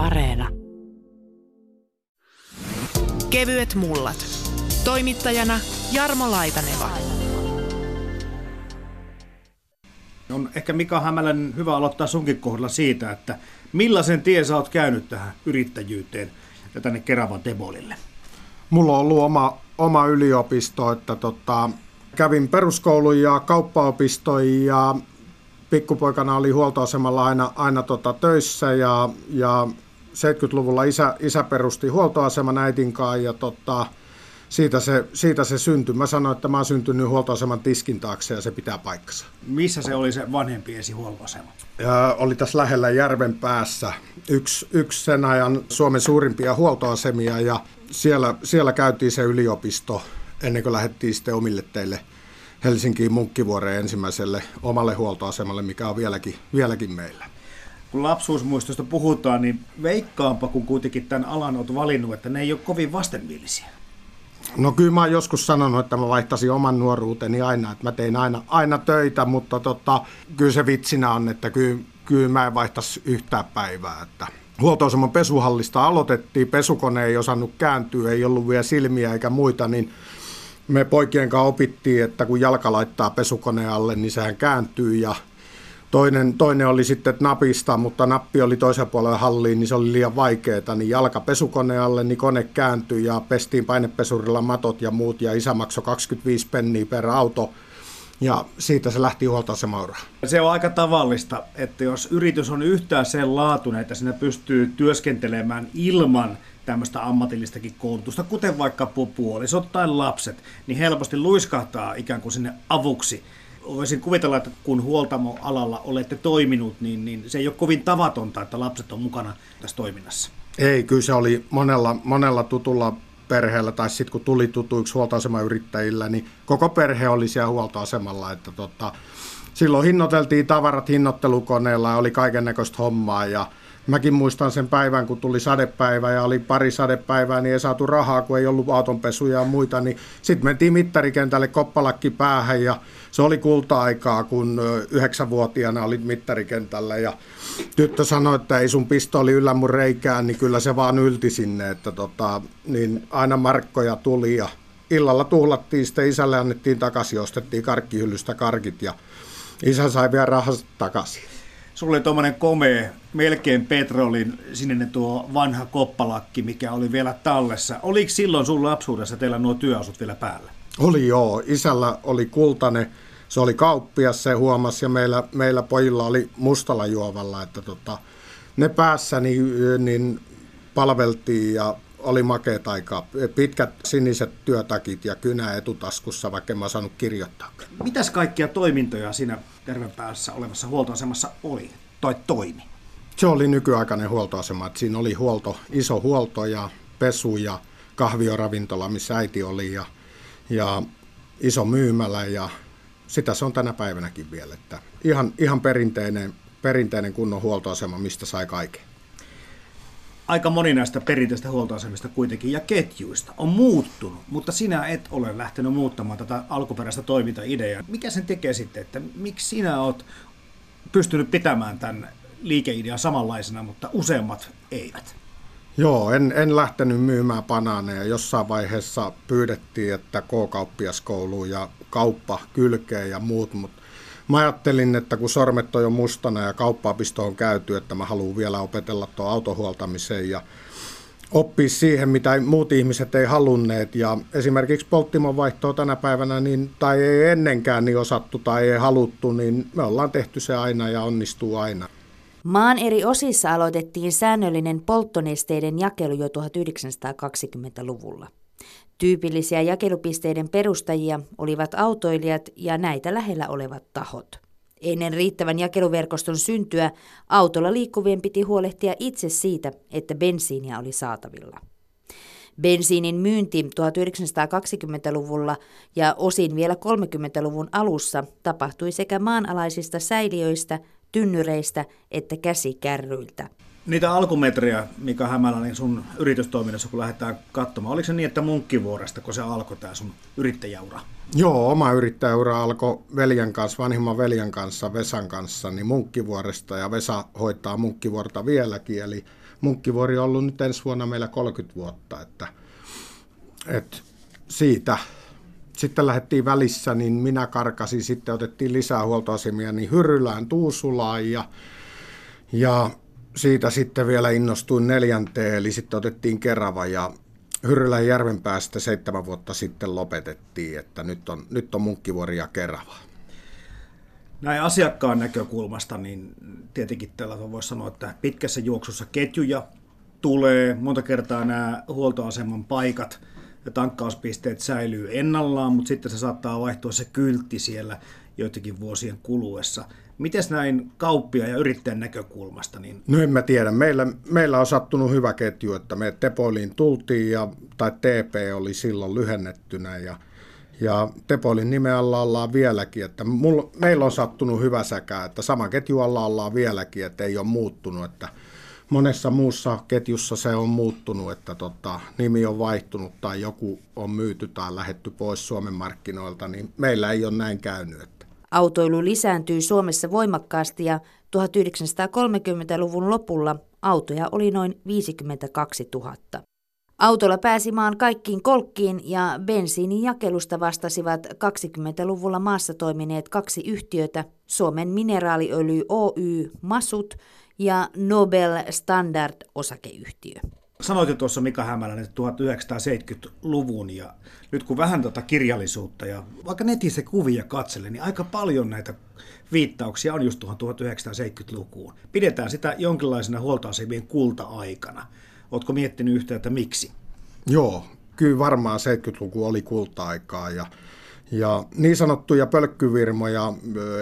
Areena. Kevyet mullat. Toimittajana Jarmo Laitaneva. On ehkä Mika Hämälän hyvä aloittaa sunkin kohdalla siitä, että millaisen tie sä oot käynyt tähän yrittäjyyteen ja tänne Keravan Tebolille? Mulla on ollut oma, oma yliopisto, että tota, kävin peruskoulun ja kauppaopiston ja pikkupoikana oli huoltoasemalla aina, aina tota töissä ja, ja 70-luvulla isä, isä perusti huoltoaseman äitin kanssa ja tota, siitä, se, siitä se syntyi. Mä sanoin, että mä oon syntynyt huoltoaseman tiskin taakse ja se pitää paikkansa. Missä se oli se vanhempi esihuoltoasema? Ja oli tässä lähellä järven päässä yksi, yksi sen ajan Suomen suurimpia huoltoasemia ja siellä, siellä käytiin se yliopisto ennen kuin lähdettiin sitten omille teille Helsinkiin Munkkivuoreen ensimmäiselle omalle huoltoasemalle, mikä on vieläkin, vieläkin meillä. Kun lapsuusmuistosta puhutaan, niin veikkaanpa, kun kuitenkin tämän alan olet valinnut, että ne ei ole kovin vastenmielisiä. No kyllä mä oon joskus sanonut, että mä vaihtasin oman nuoruuteni aina, että mä tein aina, aina töitä, mutta tota, kyllä se vitsinä on, että kyllä, kyllä mä en vaihtaisi yhtään päivää. Että huoltoaseman pesuhallista aloitettiin, pesukone ei osannut kääntyä, ei ollut vielä silmiä eikä muita, niin me poikien kanssa opittiin, että kun jalka laittaa pesukoneen alle, niin sehän kääntyy ja Toinen, toinen oli sitten napista, mutta nappi oli toisen puolella halliin, niin se oli liian vaikeaa. Niin jalka pesukoneen alle, niin kone kääntyi ja pestiin painepesurilla matot ja muut. Ja isä maksoi 25 penniä per auto. Ja siitä se lähti huoltoasemauraan. Se on aika tavallista, että jos yritys on yhtään sen laatuinen, että sinä pystyy työskentelemään ilman tämmöistä ammatillistakin koulutusta, kuten vaikka puolisot tai lapset, niin helposti luiskahtaa ikään kuin sinne avuksi voisin kuvitella, että kun huoltamoalalla olette toiminut, niin, niin se ei ole kovin tavatonta, että lapset on mukana tässä toiminnassa. Ei, kyllä se oli monella, monella tutulla perheellä, tai sitten kun tuli tutuiksi huoltoasemayrittäjillä, niin koko perhe oli siellä huoltoasemalla, että tota, silloin hinnoiteltiin tavarat hinnoittelukoneella ja oli kaiken näköistä hommaa, ja Mäkin muistan sen päivän, kun tuli sadepäivä ja oli pari sadepäivää, niin ei saatu rahaa, kun ei ollut autonpesuja ja muita. Niin sitten mentiin mittarikentälle koppalakki päähän ja se oli kulta-aikaa, kun yhdeksänvuotiaana oli mittarikentällä ja tyttö sanoi, että ei sun pistooli yllä mun reikään, niin kyllä se vaan ylti sinne, että tota, niin aina markkoja tuli ja illalla tuhlattiin, sitten isälle annettiin takaisin, ostettiin karkkihyllystä karkit ja isä sai vielä rahasta takaisin. Sulla oli tuommoinen komea, melkein petrolin sininen tuo vanha koppalakki, mikä oli vielä tallessa. Oliko silloin sun lapsuudessa teillä nuo työasut vielä päällä? Oli joo. Isällä oli kultainen, se oli kauppias, se huomasi, ja meillä, meillä pojilla oli mustalla juovalla, että tota, ne päässä niin, niin palveltiin ja oli makeet aika. Pitkät siniset työtakit ja kynä etutaskussa, vaikka en mä saanut kirjoittaa. Mitäs kaikkia toimintoja siinä terveenpäässä olevassa huoltoasemassa oli tai toimi? Se oli nykyaikainen huoltoasema. Että siinä oli huolto, iso huolto ja pesu ja kahvioravintola, missä äiti oli ja, ja iso myymälä ja sitä se on tänä päivänäkin vielä. Että ihan, ihan perinteinen, perinteinen kunnon huoltoasema, mistä sai kaiken aika moni näistä perinteistä huoltoasemista kuitenkin ja ketjuista on muuttunut, mutta sinä et ole lähtenyt muuttamaan tätä alkuperäistä toimintaideaa. Mikä sen tekee sitten, että miksi sinä olet pystynyt pitämään tämän liikeidean samanlaisena, mutta useammat eivät? Joo, en, en lähtenyt myymään banaaneja. Jossain vaiheessa pyydettiin, että K-kauppiaskoulu ja kauppa kylkee ja muut, mutta Mä ajattelin, että kun sormet on jo mustana ja kauppaapisto on käyty, että mä haluan vielä opetella tuon autohuoltamiseen ja oppia siihen, mitä muut ihmiset ei halunneet. Ja esimerkiksi polttimon vaihtoa tänä päivänä, niin, tai ei ennenkään niin osattu tai ei haluttu, niin me ollaan tehty se aina ja onnistuu aina. Maan eri osissa aloitettiin säännöllinen polttonesteiden jakelu jo 1920-luvulla. Tyypillisiä jakelupisteiden perustajia olivat autoilijat ja näitä lähellä olevat tahot. Ennen riittävän jakeluverkoston syntyä autolla liikkuvien piti huolehtia itse siitä, että bensiiniä oli saatavilla. Bensiinin myynti 1920-luvulla ja osin vielä 30-luvun alussa tapahtui sekä maanalaisista säiliöistä, tynnyreistä että käsikärryiltä. Niitä alkumetrejä, mikä Hämäläinen sun yritystoiminnassa, kun lähdetään katsomaan, oliko se niin, että Munkkivuoresta, kun se alkoi tämä sun yrittäjäura? Joo, oma yrittäjäura alkoi veljen kanssa, vanhimman veljen kanssa, Vesan kanssa, niin Munkkivuoresta ja Vesa hoitaa Munkkivuorta vieläkin, eli Munkkivuori on ollut nyt ensi vuonna meillä 30 vuotta, että, että siitä sitten lähdettiin välissä, niin minä karkasin, sitten otettiin lisää huoltoasemia niin Hyrylään, Tuusulaan ja, ja siitä sitten vielä innostuin neljänteen, eli sitten otettiin Kerava ja Hyrylän järven päästä seitsemän vuotta sitten lopetettiin, että nyt on, nyt on Munkkivuori ja Kerava. Näin asiakkaan näkökulmasta, niin tietenkin tällä voisi sanoa, että pitkässä juoksussa ketjuja tulee. Monta kertaa nämä huoltoaseman paikat tankkauspisteet säilyy ennallaan, mutta sitten se saattaa vaihtua se kyltti siellä joitakin vuosien kuluessa. Miten näin kauppia ja yrittäjän näkökulmasta? Niin... No en mä tiedä. Meillä, meillä on sattunut hyvä ketju, että me Tepoiliin tultiin, ja, tai TP oli silloin lyhennettynä, ja, ja Tepoilin nimen alla ollaan vieläkin. Että mulla, meillä on sattunut hyvä säkä, että sama ketju alla ollaan vieläkin, että ei ole muuttunut. Että monessa muussa ketjussa se on muuttunut, että tota, nimi on vaihtunut tai joku on myyty tai lähetty pois Suomen markkinoilta, niin meillä ei ole näin käynyt. Että. Autoilu lisääntyi Suomessa voimakkaasti ja 1930-luvun lopulla autoja oli noin 52 000. Autolla pääsi maan kaikkiin kolkkiin ja bensiinin jakelusta vastasivat 20-luvulla maassa toimineet kaksi yhtiötä, Suomen mineraaliöljy Oy, Masut ja Nobel Standard osakeyhtiö. Sanoit jo tuossa Mika Hämäläinen 1970-luvun ja nyt kun vähän tuota kirjallisuutta ja vaikka netissä kuvia katselen, niin aika paljon näitä viittauksia on just tuohon 1970-lukuun. Pidetään sitä jonkinlaisena huoltoasemien kulta-aikana. Oletko miettinyt yhtä, että miksi? Joo, kyllä varmaan 70-luku oli kulta-aikaa ja ja niin sanottuja pölkkyvirmoja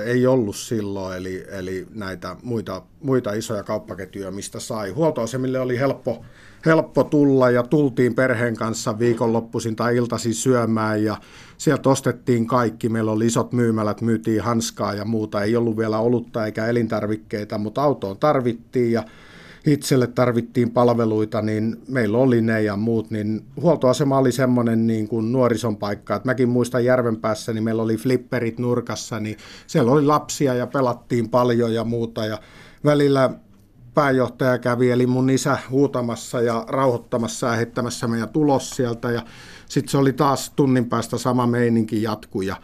ei ollut silloin, eli, eli näitä muita, muita isoja kauppaketjuja, mistä sai. Huoltoasemille oli helppo, helppo tulla ja tultiin perheen kanssa viikonloppuisin tai iltaisin syömään ja sieltä ostettiin kaikki. Meillä oli isot myymälät, myytiin hanskaa ja muuta. Ei ollut vielä olutta eikä elintarvikkeita, mutta autoon tarvittiin ja itselle tarvittiin palveluita, niin meillä oli ne ja muut, niin huoltoasema oli semmoinen niin kuin nuorison paikka, että mäkin muistan päässä, niin meillä oli flipperit nurkassa, niin siellä oli lapsia ja pelattiin paljon ja muuta. Ja välillä pääjohtaja kävi, eli mun isä huutamassa ja rauhoittamassa ja heittämässä meidän tulos sieltä. Ja sitten se oli taas tunnin päästä sama meininki jatku ja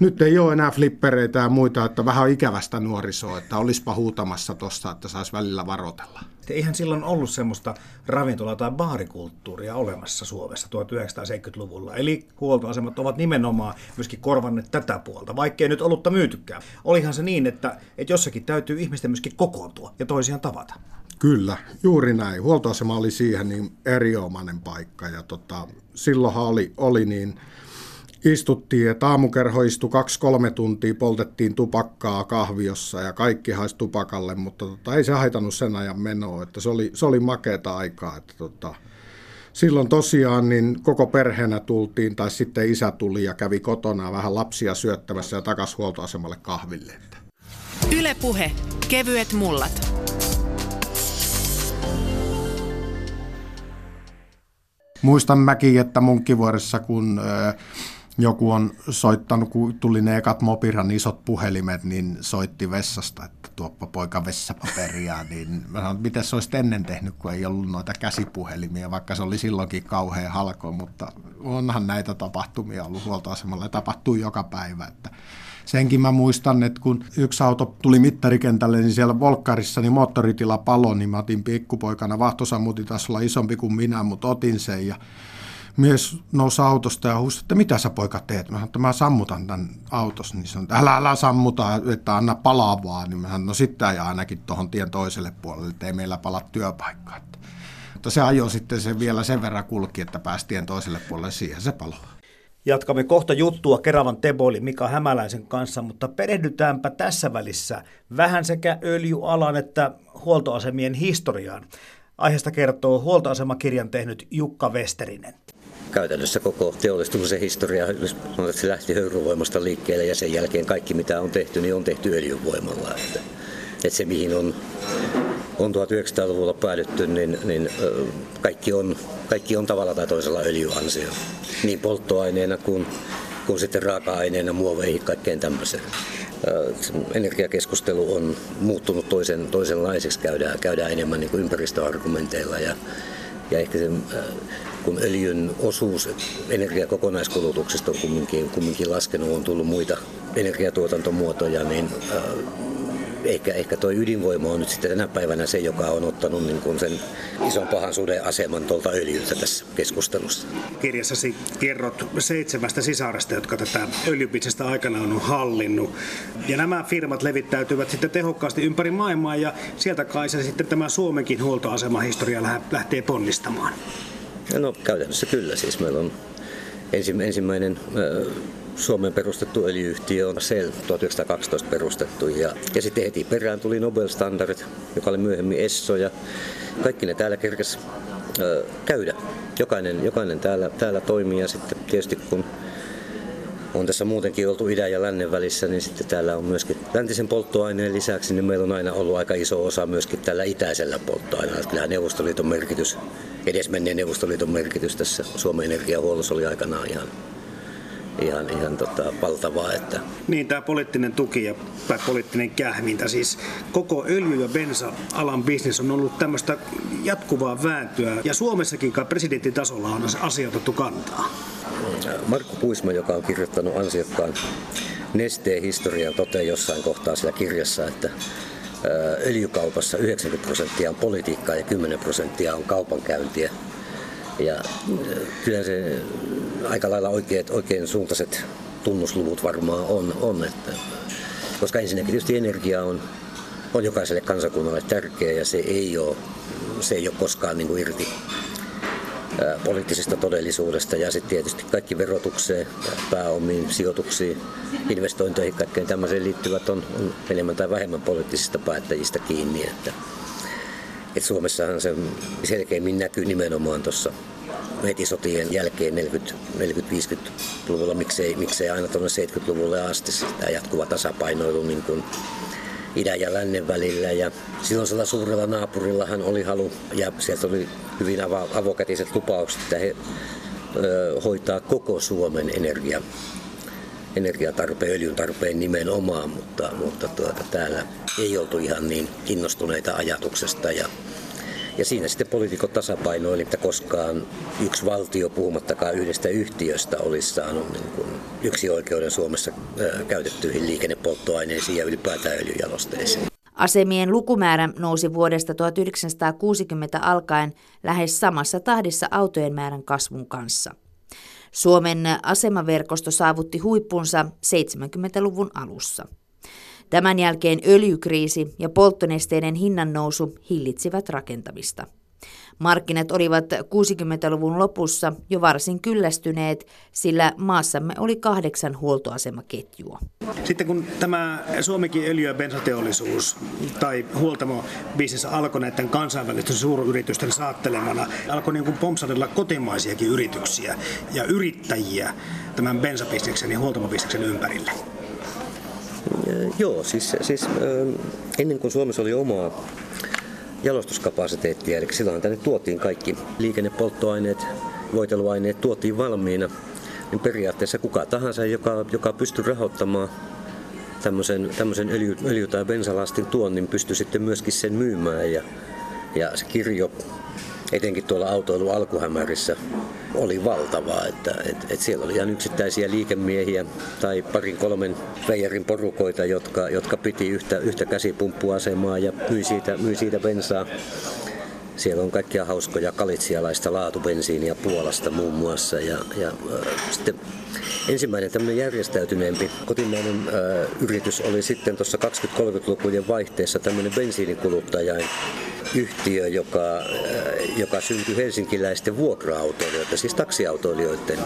nyt ei ole enää flippereitä ja muita, että vähän ikävästä nuorisoa, että olispa huutamassa tuossa, että saisi välillä varotella. Eihän silloin ollut semmoista ravintola- tai baarikulttuuria olemassa Suomessa 1970-luvulla. Eli huoltoasemat ovat nimenomaan myöskin korvanneet tätä puolta, vaikkei nyt olutta myytykään. Olihan se niin, että, että jossakin täytyy ihmisten myöskin kokoontua ja toisiaan tavata. Kyllä, juuri näin. Huoltoasema oli siihen niin erinomainen paikka ja tota, silloinhan oli, oli niin istuttiin, että aamukerho istui kaksi-kolme tuntia, poltettiin tupakkaa kahviossa ja kaikki haisi tupakalle, mutta tota, ei se haitannut sen ajan menoa, että se oli, se oli makeata aikaa, että tota, silloin tosiaan niin koko perheenä tultiin, tai sitten isä tuli ja kävi kotona vähän lapsia syöttämässä ja takas huoltoasemalle kahville. Ylepuhe kevyet mullat. Muistan mäkin, että Munkkivuoressa, kun joku on soittanut, kun tuli ne ekat Mopiran isot puhelimet, niin soitti vessasta, että tuoppa poika vessapaperia, niin mä sanoin, miten se olisi ennen tehnyt, kun ei ollut noita käsipuhelimia, vaikka se oli silloinkin kauhean halko, mutta onhan näitä tapahtumia ollut huoltoasemalla ja tapahtuu joka päivä, että senkin mä muistan, että kun yksi auto tuli mittarikentälle, niin siellä Volkkarissa niin moottoritila palo, niin mä otin pikkupoikana, vahtosammutin taas olla isompi kuin minä, mutta otin sen ja mies nousi autosta ja huusi, että mitä sä poika teet? Mä sanoin, että mä sammutan tämän autossa. Niin sanoin, että älä, älä sammuta, että anna palaa vaan. Niin mä sanoin, no sitten ja ainakin tuohon tien toiselle puolelle, että ei meillä pala työpaikkaa. Mutta se ajo sitten se vielä sen verran kulki, että päästien toiselle puolelle, siihen se palo. Jatkamme kohta juttua Keravan Teboili Mika Hämäläisen kanssa, mutta perehdytäänpä tässä välissä vähän sekä öljyalan että huoltoasemien historiaan. Aiheesta kertoo huoltoasemakirjan tehnyt Jukka Westerinen käytännössä koko teollistumisen historia, se lähti höyryvoimasta liikkeelle ja sen jälkeen kaikki mitä on tehty, niin on tehty öljyvoimalla. Että, että se mihin on on 1900-luvulla päädytty, niin, niin kaikki, on, kaikki on tavalla tai toisella öljyansio. Niin polttoaineena kuin, kuin sitten raaka-aineena muoveihin, kaikkeen tämmöiseen. Energiakeskustelu on muuttunut toisen, toisenlaiseksi, käydään, käydään enemmän niin kuin ympäristöargumenteilla ja, ja ehkä se, kun öljyn osuus energiakokonaiskulutuksesta on kumminkin, kumminkin laskenut, on tullut muita energiatuotantomuotoja, niin ehkä, ehkä tuo ydinvoima on nyt sitten tänä päivänä se, joka on ottanut niin kuin sen ison pahan suden aseman tuolta öljyltä tässä keskustelussa. Kirjassasi kerrot seitsemästä sisarasta, jotka tätä öljybisnestä aikana on hallinnut. Ja nämä firmat levittäytyvät sitten tehokkaasti ympäri maailmaa ja sieltä kai se sitten tämä Suomenkin huoltoasemahistoria lähtee ponnistamaan. No käytännössä kyllä. Siis meillä on ensimmäinen Suomen perustettu öljyyhtiö on Shell 1912 perustettu ja, ja sitten heti perään tuli Nobel Standard, joka oli myöhemmin Esso ja kaikki ne täällä kerkes käydä. Jokainen, jokainen täällä, täällä toimii ja sitten tietysti kun on tässä muutenkin oltu idän ja lännen välissä, niin sitten täällä on myöskin läntisen polttoaineen lisäksi, niin meillä on aina ollut aika iso osa myöskin tällä itäisellä polttoaineella. Kyllähän Neuvostoliiton merkitys, edesmenneen Neuvostoliiton merkitys tässä Suomen energiahuollossa oli aikanaan ihan ihan, ihan tota, valtavaa. Että... Niin, tämä poliittinen tuki ja tai poliittinen kähmintä, siis koko öljy- ja bensa-alan bisnes on ollut tämmöistä jatkuvaa vääntöä, ja Suomessakin kai presidenttitasolla on asioitettu kantaa. Markku Puisma, joka on kirjoittanut ansiokkaan nesteen historian, toteaa jossain kohtaa siellä kirjassa, että öljykaupassa 90 prosenttia on politiikkaa ja 10 prosenttia on kaupankäyntiä. Ja kyllä se aika lailla oikeat, oikein suuntaiset tunnusluvut varmaan on, on että, koska ensinnäkin tietysti energia on, on jokaiselle kansakunnalle tärkeä ja se ei ole, se ei ole koskaan niin kuin irti poliittisesta todellisuudesta ja sitten tietysti kaikki verotukseen, pääomiin, sijoituksiin, investointeihin, kaikkeen tämmöiseen liittyvät on, on enemmän tai vähemmän poliittisista päättäjistä kiinni. Että, että Suomessahan se selkeimmin näkyy nimenomaan tuossa heti sotien jälkeen 40-50-luvulla, miksei, miksei aina tuonne 70-luvulle asti tämä jatkuva tasapainoilu niin kuin idän ja lännen välillä. Ja silloisella suurella naapurillahan oli halu, ja sieltä oli hyvin avo- avokätiset lupaukset, että he ö, hoitaa koko Suomen energia, energiatarpeen, öljyn tarpeen nimenomaan, mutta, mutta tuota, täällä ei oltu ihan niin kiinnostuneita ajatuksesta. Ja ja siinä sitten poliitikot tasapainoili, että koskaan yksi valtio, puhumattakaan yhdestä yhtiöstä, olisi saanut niin kuin yksi oikeuden Suomessa käytettyihin liikennepolttoaineisiin ja ylipäätään öljyjalosteisiin. Asemien lukumäärä nousi vuodesta 1960 alkaen lähes samassa tahdissa autojen määrän kasvun kanssa. Suomen asemaverkosto saavutti huippunsa 70-luvun alussa. Tämän jälkeen öljykriisi ja polttonesteiden hinnannousu hillitsivät rakentamista. Markkinat olivat 60-luvun lopussa jo varsin kyllästyneet, sillä maassamme oli kahdeksan huoltoasemaketjua. Sitten kun tämä Suomenkin öljy- ja bensateollisuus tai huoltamobisnes alkoi näiden kansainvälisten suuryritysten saattelemana, alkoi niin kuin pompsadella kotimaisiakin yrityksiä ja yrittäjiä tämän bensabisneksen ja huoltamobisneksen ympärille. Joo, siis, siis ennen kuin Suomessa oli omaa jalostuskapasiteettia, eli silloin tänne tuotiin kaikki liikennepolttoaineet, voiteluaineet tuotiin valmiina, niin periaatteessa kuka tahansa, joka, joka pystyy rahoittamaan tämmöisen, tämmöisen öljy, öljy- tai bensalastin tuonnin, pystyy sitten myöskin sen myymään. Ja, ja se kirjo etenkin tuolla autoilu alkuhämärissä oli valtavaa, että et, et siellä oli ihan yksittäisiä liikemiehiä tai parin kolmen veijarin porukoita, jotka, jotka piti yhtä, yhtä käsipumppuasemaa ja myi siitä, myi siitä bensaa. Siellä on kaikkia hauskoja kalitsialaista laatubensiiniä Puolasta muun muassa. Ja, ja äh, sitten ensimmäinen tämmöinen järjestäytyneempi kotimainen äh, yritys oli sitten tuossa 20-30-lukujen vaihteessa tämmöinen bensiinikuluttajain yhtiö, joka, äh, joka syntyi helsinkiläisten vuokra-autoilijoiden, siis taksiautoilijoiden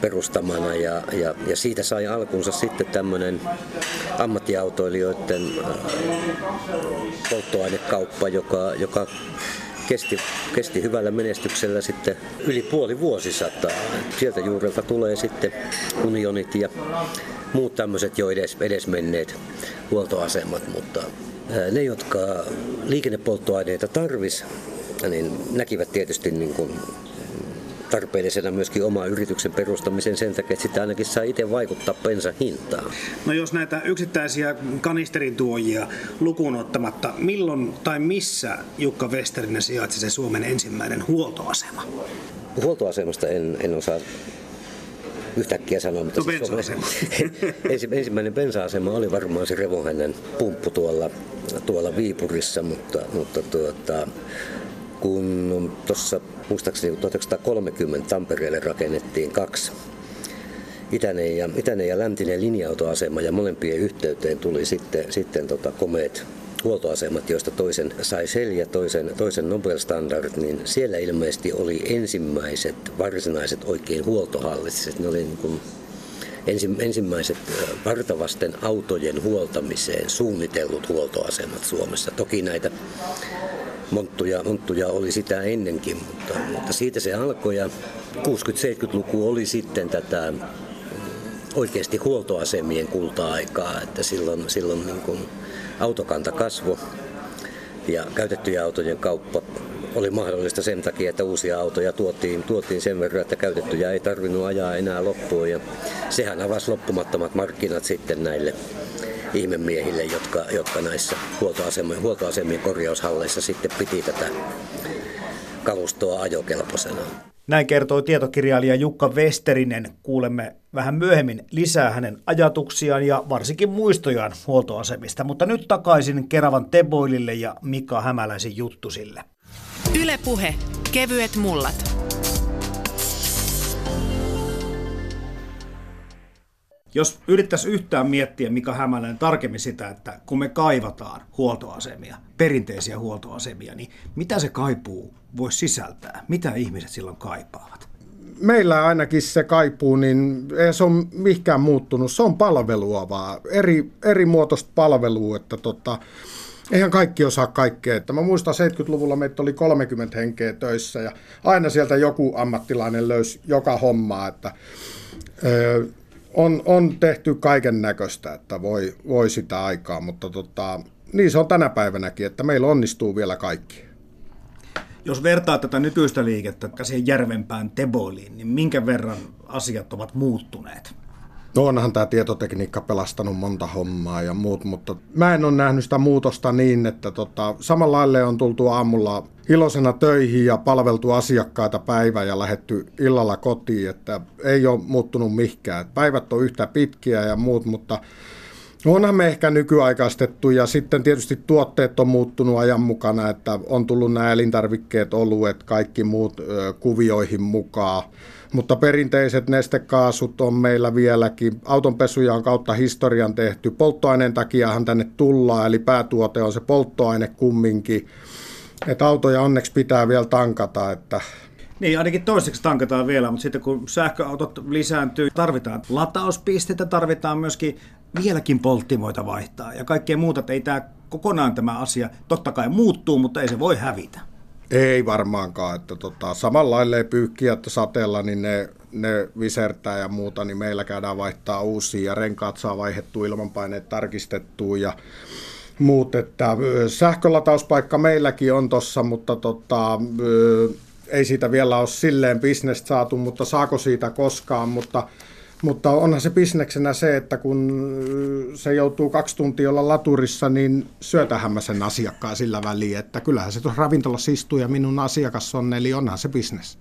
perustamana. Ja, ja, ja siitä sai alkunsa sitten tämmöinen ammattiautoilijoiden polttoainekauppa, joka, joka kesti, kesti hyvällä menestyksellä sitten yli puoli vuosisataa. Sieltä juurelta tulee sitten unionit ja muut tämmöiset jo edes, edesmenneet huoltoasemat, mutta Ne, jotka liikennepolttoaineita tarvis, niin näkivät tietysti niin kuin tarpeellisena myöskin oma yrityksen perustamisen sen takia, että sitä ainakin saa itse vaikuttaa bensan hintaan. No jos näitä yksittäisiä kanisterin tuojia lukuun ottamatta, milloin tai missä Jukka Westerinen sijaitsi se Suomen ensimmäinen huoltoasema? Huoltoasemasta en, en osaa yhtäkkiä sanoa, mutta no, siis ensi, ensimmäinen bensa-asema oli varmaan se Revohänen pumppu tuolla, tuolla Viipurissa, mutta, mutta tuota, kun tuossa muistaakseni 1930 Tampereelle rakennettiin kaksi itäinen ja, itäinen ja läntinen linja-autoasema ja molempien yhteyteen tuli sitten, sitten tota komeet huoltoasemat, joista toisen sai Shell ja toisen, toisen Nobel Standard, niin siellä ilmeisesti oli ensimmäiset varsinaiset oikein huoltohallit. Siis ne oli niin kuin ensimmäiset vartavasten autojen huoltamiseen suunnitellut huoltoasemat Suomessa. Toki näitä monttuja, monttuja oli sitä ennenkin, mutta, mutta siitä se alkoi ja 60-70-luku oli sitten tätä oikeasti huoltoasemien kulta-aikaa, että silloin, silloin niin kuin autokanta kasvo ja käytettyjä autojen kauppa oli mahdollista sen takia, että uusia autoja tuotiin, tuotiin sen verran, että käytettyjä ei tarvinnut ajaa enää loppuun. Ja sehän avasi loppumattomat markkinat sitten näille ihmemiehille, jotka, jotka näissä huoltoasemien, huoltoasemien korjaushalleissa sitten piti tätä kalustoa ajokelpoisena. Näin kertoi tietokirjailija Jukka Westerinen. Kuulemme vähän myöhemmin lisää hänen ajatuksiaan ja varsinkin muistojaan huoltoasemista. Mutta nyt takaisin Keravan Teboilille ja Mika Hämäläisen juttusille. Ylepuhe Kevyet mullat. Jos yrittäisi yhtään miettiä, mikä Hämäläinen tarkemmin sitä, että kun me kaivataan huoltoasemia, perinteisiä huoltoasemia, niin mitä se kaipuu voisi sisältää? Mitä ihmiset silloin kaipaavat? Meillä ainakin se kaipuu, niin ei se ole mihinkään muuttunut. Se on palvelua vaan, eri, eri muotoista palvelua, että tota, Eihän kaikki osaa kaikkea. Että mä muistan 70-luvulla meitä oli 30 henkeä töissä ja aina sieltä joku ammattilainen löysi joka hommaa, että ö, on, on tehty kaiken näköistä, että voi, voi sitä aikaa, mutta tota, niin se on tänä päivänäkin, että meillä onnistuu vielä kaikki. Jos vertaa tätä nykyistä liikettä siihen järvenpään Teboiliin, niin minkä verran asiat ovat muuttuneet? No onhan tämä tietotekniikka pelastanut monta hommaa ja muut, mutta mä en ole nähnyt sitä muutosta niin, että tota, samalla lailla on tultu aamulla iloisena töihin ja palveltu asiakkaita päivä ja lähetty illalla kotiin, että ei ole muuttunut mihinkään. Päivät on yhtä pitkiä ja muut, mutta Onhan me ehkä nykyaikaistettu ja sitten tietysti tuotteet on muuttunut ajan mukana, että on tullut nämä elintarvikkeet, oluet, kaikki muut ö, kuvioihin mukaan. Mutta perinteiset nestekaasut on meillä vieläkin. Autonpesuja on kautta historian tehty. Polttoaineen takiahan tänne tullaan, eli päätuote on se polttoaine kumminkin. Että autoja onneksi pitää vielä tankata, että niin, ainakin toiseksi tankataan vielä, mutta sitten kun sähköautot lisääntyy, tarvitaan latauspisteitä, tarvitaan myöskin vieläkin polttimoita vaihtaa ja kaikkea muuta, että ei tämä kokonaan tämä asia totta kai muuttuu, mutta ei se voi hävitä. Ei varmaankaan, että tota, samalla lailla pyyhkiä, että sateella, niin ne, ne visertää ja muuta, niin meillä käydään vaihtaa uusia ja renkaat saa vaihdettua ilmanpaineet tarkistettua ja muut, että sähkölatauspaikka meilläkin on tossa, mutta tota, ei siitä vielä ole silleen bisnestä saatu, mutta saako siitä koskaan, mutta mutta onhan se bisneksenä se, että kun se joutuu kaksi tuntia olla laturissa, niin syötähän mä sen asiakkaan sillä väliin, että kyllähän se tuossa ravintolassa istuu ja minun asiakas on, eli onhan se bisnes.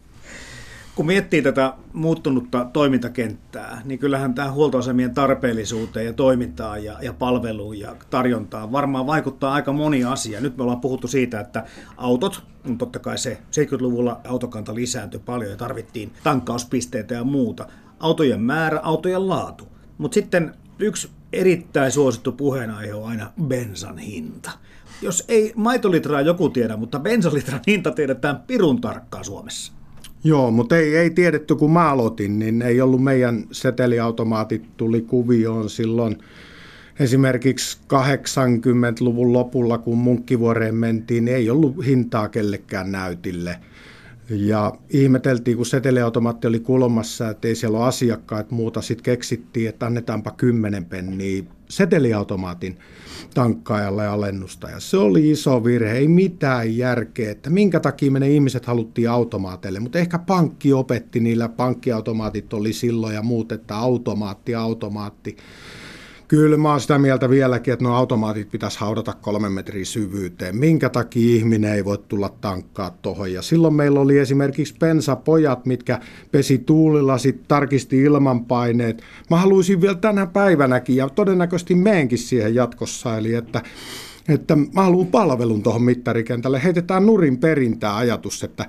Kun miettii tätä muuttunutta toimintakenttää, niin kyllähän tämä huoltoasemien tarpeellisuuteen ja toimintaan ja, ja palveluun ja tarjontaan varmaan vaikuttaa aika moni asia. Nyt me ollaan puhuttu siitä, että autot, totta kai se 70-luvulla autokanta lisääntyi paljon ja tarvittiin tankkauspisteitä ja muuta autojen määrä, autojen laatu. Mutta sitten yksi erittäin suosittu puheenaihe on aina bensan hinta. Jos ei maitolitraa joku tiedä, mutta bensalitran hinta tiedetään pirun tarkkaan Suomessa. Joo, mutta ei, ei tiedetty, kun mä aloitin, niin ei ollut meidän seteliautomaatit tuli kuvioon silloin esimerkiksi 80-luvun lopulla, kun Munkkivuoreen mentiin, niin ei ollut hintaa kellekään näytille – ja ihmeteltiin, kun seteliautomaatti oli kulmassa, että ei siellä ole asiakkaat muuta. Sitten keksittiin, että annetaanpa kymmenen penniä seteliautomaatin tankkaajalle alennusta. Ja se oli iso virhe, ei mitään järkeä, että minkä takia me ne ihmiset haluttiin automaateille. Mutta ehkä pankki opetti, niillä pankkiautomaatit oli silloin ja muut, että automaatti, automaatti. Kyllä mä oon sitä mieltä vieläkin, että nuo automaatit pitäisi haudata kolmen metrin syvyyteen. Minkä takia ihminen ei voi tulla tankkaa tuohon. Ja silloin meillä oli esimerkiksi pensapojat, mitkä pesi tuulilla, sitten tarkisti ilmanpaineet. Mä haluaisin vielä tänä päivänäkin ja todennäköisesti meenkin siihen jatkossa, eli että että mä haluan palvelun tuohon mittarikentälle. Heitetään nurin perintää ajatus, että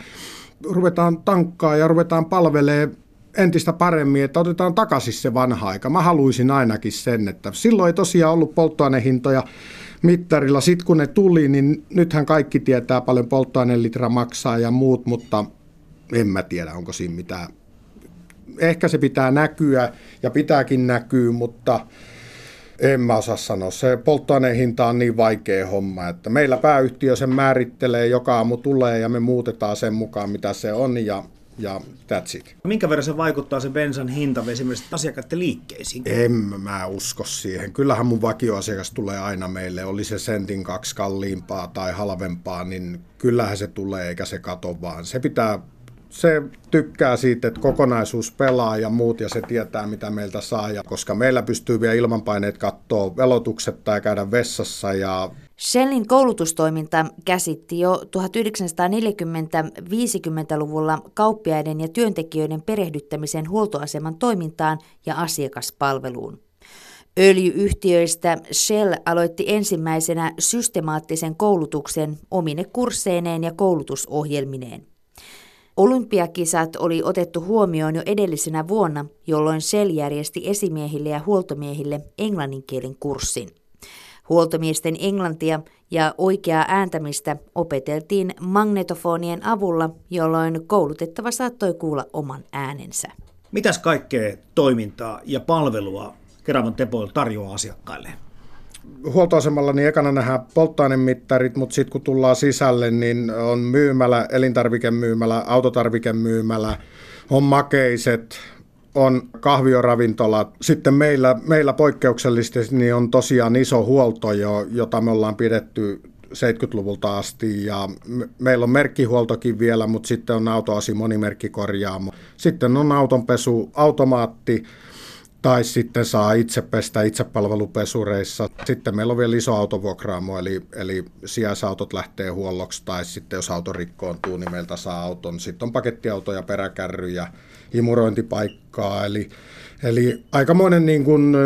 ruvetaan tankkaa ja ruvetaan palvelee entistä paremmin, että otetaan takaisin se vanha aika. Mä haluaisin ainakin sen, että silloin ei tosiaan ollut polttoainehintoja mittarilla. Sitten kun ne tuli, niin nythän kaikki tietää paljon polttoainelitra maksaa ja muut, mutta en mä tiedä, onko siinä mitään. Ehkä se pitää näkyä ja pitääkin näkyä, mutta en mä osaa sanoa. Se polttoainehinta on niin vaikea homma, että meillä pääyhtiö sen määrittelee, joka aamu tulee ja me muutetaan sen mukaan, mitä se on ja ja that's it. Minkä verran se vaikuttaa se bensan hinta esimerkiksi asiakkaiden liikkeisiin? En mä usko siihen. Kyllähän mun vakioasiakas tulee aina meille, oli se sentin kaksi kalliimpaa tai halvempaa, niin kyllähän se tulee eikä se kato vaan. Se pitää se tykkää siitä, että kokonaisuus pelaa ja muut ja se tietää, mitä meiltä saa. Ja koska meillä pystyy vielä ilmanpaineet katsoa velotuksetta ja käydä vessassa ja Shellin koulutustoiminta käsitti jo 1940-50-luvulla kauppiaiden ja työntekijöiden perehdyttämisen huoltoaseman toimintaan ja asiakaspalveluun. Öljyyhtiöistä Shell aloitti ensimmäisenä systemaattisen koulutuksen omine kursseineen ja koulutusohjelmineen. Olympiakisat oli otettu huomioon jo edellisenä vuonna, jolloin Shell järjesti esimiehille ja huoltomiehille englanninkielen kurssin. Huoltomiesten englantia ja oikeaa ääntämistä opeteltiin magnetofonien avulla, jolloin koulutettava saattoi kuulla oman äänensä. Mitäs kaikkea toimintaa ja palvelua Keravan Tepoil tarjoaa asiakkaille? huoltoasemalla niin ekana nähdään polttoainemittarit, mutta sitten kun tullaan sisälle, niin on myymälä, elintarvikemyymälä, autotarvikemyymälä, on makeiset, on kahvioravintolat. Sitten meillä, meillä poikkeuksellisesti niin on tosiaan iso huolto, jo, jota me ollaan pidetty 70-luvulta asti ja meillä on merkkihuoltokin vielä, mutta sitten on autoasi monimerkkikorjaamo. Sitten on autonpesu, automaatti, tai sitten saa itse pestä itsepalvelupesureissa. Sitten meillä on vielä iso autovuokraamo, eli, eli sijaisautot lähtee huolloksi, tai sitten jos auto rikkoontuu, niin meiltä saa auton. Sitten on pakettiautoja, peräkärryjä, imurointipaikkaa, eli, eli aikamoinen niin kuin,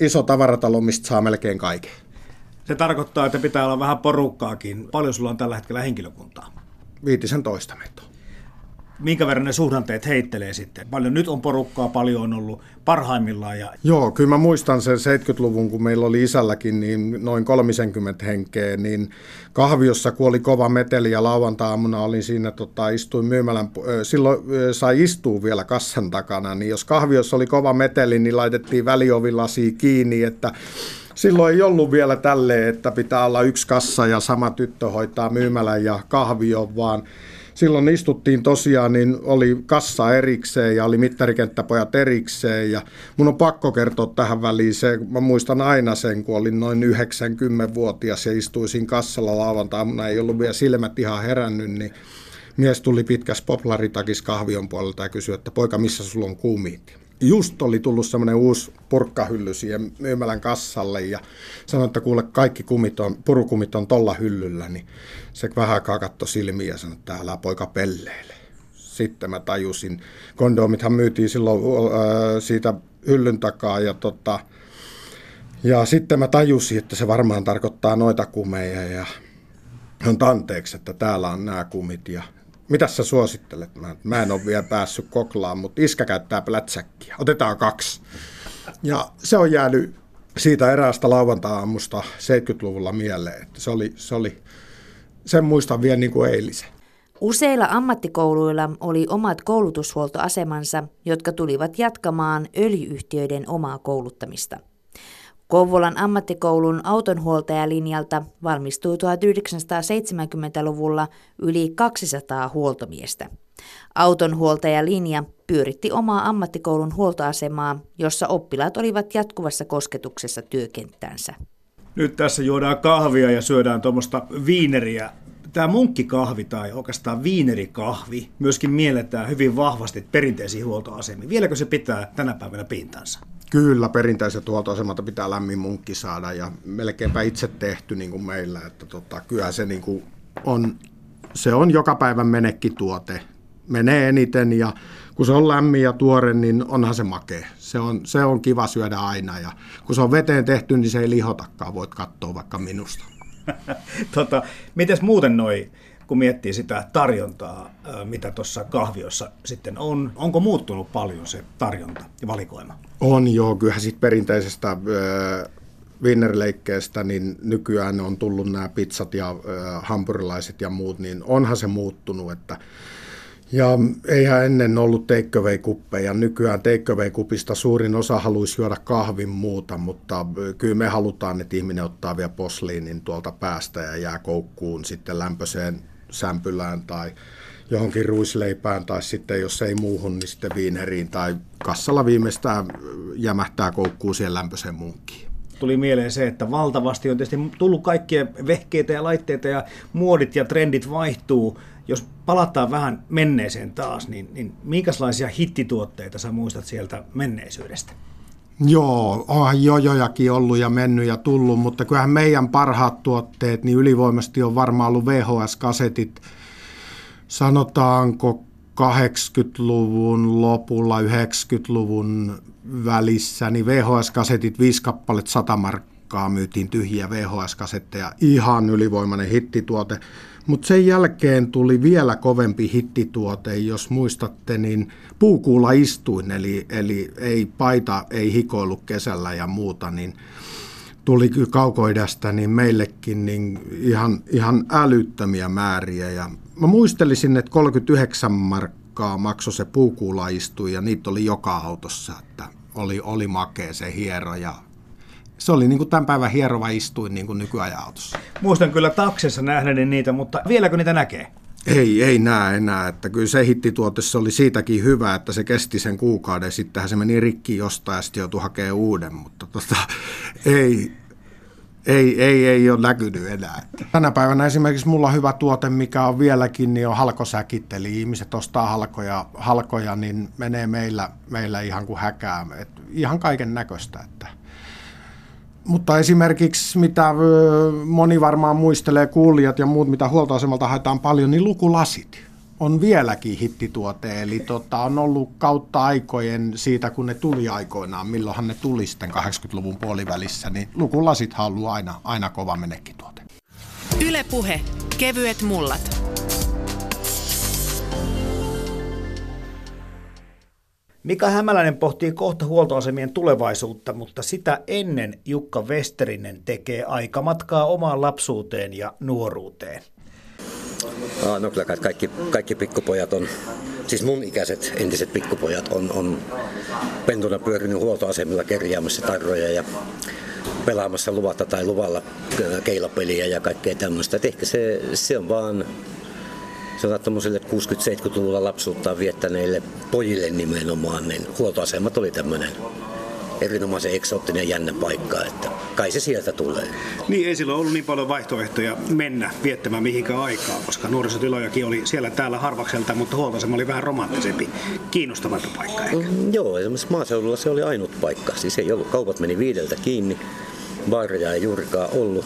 iso tavaratalo, mistä saa melkein kaiken. Se tarkoittaa, että pitää olla vähän porukkaakin. Paljon sulla on tällä hetkellä henkilökuntaa? Viitisen toista meitä minkä verran ne suhdanteet heittelee sitten? Paljon nyt on porukkaa, paljon on ollut parhaimmillaan. Ja... Joo, kyllä mä muistan sen 70-luvun, kun meillä oli isälläkin niin noin 30 henkeä, niin kahviossa, kun oli kova meteli ja lauantaamuna olin siinä, tota, istuin myymälän, silloin sai istua vielä kassan takana, niin jos kahviossa oli kova meteli, niin laitettiin väliovilasi kiinni, että silloin ei ollut vielä tälleen, että pitää olla yksi kassa ja sama tyttö hoitaa myymälän ja kahvion, vaan silloin istuttiin tosiaan, niin oli kassa erikseen ja oli mittarikenttäpojat erikseen ja mun on pakko kertoa tähän väliin se, mä muistan aina sen, kun olin noin 90-vuotias ja istuisin kassalla lauantaina, ei ollut vielä silmät ihan herännyt, niin mies tuli pitkäs poplaritakis kahvion puolelta ja kysyi, että poika, missä sulla on kumit? Just oli tullut semmoinen uusi purkkahylly siihen myymälän kassalle ja sanoi, että kuule kaikki kumit on, purukumit on tolla hyllyllä, niin se vähän aikaa katsoi silmiä ja sanoi, että älä poika pelleile. Sitten mä tajusin, kondomithan myytiin silloin äh, siitä hyllyn takaa ja tota, ja sitten mä tajusin, että se varmaan tarkoittaa noita kumeja ja on anteeksi, että täällä on nämä kumit ja mitä sä suosittelet? Mä, mä en ole vielä päässyt koklaan, mutta iskä käyttää plätsäkkiä. Otetaan kaksi. Ja se on jäänyt siitä eräästä lauantaa-aamusta 70-luvulla mieleen. Että se oli, se oli, sen muistan vielä niin kuin eilisen. Useilla ammattikouluilla oli omat koulutushuoltoasemansa, jotka tulivat jatkamaan öljyyhtiöiden omaa kouluttamista. Kouvolan ammattikoulun autonhuoltajalinjalta valmistui 1970-luvulla yli 200 huoltomiestä. Autonhuoltajalinja pyöritti omaa ammattikoulun huoltoasemaa, jossa oppilaat olivat jatkuvassa kosketuksessa työkenttänsä. Nyt tässä juodaan kahvia ja syödään tuommoista viineriä. Tämä munkkikahvi tai oikeastaan viinerikahvi myöskin mielletään hyvin vahvasti perinteisiin huoltoasemiin. Vieläkö se pitää tänä päivänä pintansa? Kyllä, perinteiset huoltoasemalta pitää lämmin munkki saada ja melkeinpä itse tehty niin kuin meillä. Että tota, kyllä se, niin kuin on, se on joka päivän menekkituote. Menee eniten ja kun se on lämmin ja tuore, niin onhan se makea. Se on, se on kiva syödä aina ja kun se on veteen tehty, niin se ei lihotakaan. Voit katsoa vaikka minusta. tota, mites muuten noi, kun miettii sitä tarjontaa, mitä tuossa kahviossa sitten on, onko muuttunut paljon se tarjonta ja valikoima? On joo, kyllähän sitten perinteisestä vinnerileikkeestä, niin nykyään on tullut nämä pizzat ja hampurilaiset ja muut, niin onhan se muuttunut, että ja eihän ennen ollut takeaway-kuppeja. Nykyään takeaway-kupista suurin osa haluaisi juoda kahvin muuta, mutta kyllä me halutaan, että ihminen ottaa vielä posliinin tuolta päästä ja jää koukkuun sitten lämpöiseen sämpylään tai johonkin ruisleipään tai sitten jos ei muuhun, niin sitten viineriin tai kassalla viimeistään jämähtää koukkuun siihen lämpöiseen munkkiin tuli mieleen se, että valtavasti on tietysti tullut kaikkia vehkeitä ja laitteita ja muodit ja trendit vaihtuu. Jos palataan vähän menneeseen taas, niin, niin minkälaisia hittituotteita sä muistat sieltä menneisyydestä? Joo, onhan jojojakin ollut ja mennyt ja tullut, mutta kyllähän meidän parhaat tuotteet, niin ylivoimasti on varmaan ollut VHS-kasetit, sanotaanko 80-luvun lopulla, 90-luvun välissä, niin VHS-kasetit, viisi kappaletta 100 markkaa myytiin tyhjiä VHS-kasetteja, ihan ylivoimainen hittituote. Mutta sen jälkeen tuli vielä kovempi hittituote, jos muistatte, niin puukuulla istuin, eli, eli ei paita, ei hikoilu kesällä ja muuta, niin tuli kaukoidästä niin meillekin niin ihan, ihan älyttömiä määriä. Ja mä muistelisin, että 39 markkaa maksoi se puukuulaistui ja niitä oli joka autossa, että oli, oli makea se hiero ja se oli niin kuin tämän päivän hierova istuin niin kuin nykyajan autossa. Muistan kyllä taksissa nähneeni niitä, mutta vieläkö niitä näkee? Ei, ei näe enää. Että kyllä se hittituote se oli siitäkin hyvä, että se kesti sen kuukauden. Sittenhän se meni rikki jostain ja sitten joutui hakemaan uuden, mutta tota, ei, ei, ei, ei ole näkynyt enää. Tänä päivänä esimerkiksi mulla hyvä tuote, mikä on vieläkin, niin on halkosäkit. Eli ihmiset ostaa halkoja, halkoja niin menee meillä, meillä ihan kuin häkää. Et ihan kaiken näköistä. Että. Mutta esimerkiksi mitä moni varmaan muistelee, kuulijat ja muut, mitä huoltoasemalta haetaan paljon, niin lukulasit on vieläkin hittituote, eli tota, on ollut kautta aikojen siitä, kun ne tuli aikoinaan, milloinhan ne tuli sitten 80-luvun puolivälissä, niin lukulasit on ollut aina, aina kova menekkituote. Ylepuhe kevyet mullat. Mika Hämäläinen pohtii kohta huoltoasemien tulevaisuutta, mutta sitä ennen Jukka Westerinen tekee aikamatkaa omaan lapsuuteen ja nuoruuteen. Ah, no kyllä kaikki, kaikki pikkupojat on, siis mun ikäiset entiset pikkupojat on, on pentuna pyörinyt huoltoasemilla kerjäämässä tarroja ja pelaamassa luvatta tai luvalla keilapeliä ja kaikkea tämmöistä. Et ehkä se, se on vaan sanotaan tuommoisille 60-70-luvulla lapsuuttaan viettäneille pojille nimenomaan, niin huoltoasemat oli tämmöinen erinomaisen eksoottinen ja jännä paikka, että kai se sieltä tulee. Niin, ei silloin ollut niin paljon vaihtoehtoja mennä viettämään mihinkään aikaa, koska nuorisotilojakin oli siellä täällä harvakselta, mutta huoltoasema oli vähän romanttisempi, kiinnostavampi paikka ehkä. Mm, joo, esimerkiksi maaseudulla se oli ainut paikka. Siis ei ollut, kaupat meni viideltä kiinni, baareja ei juurikaan ollut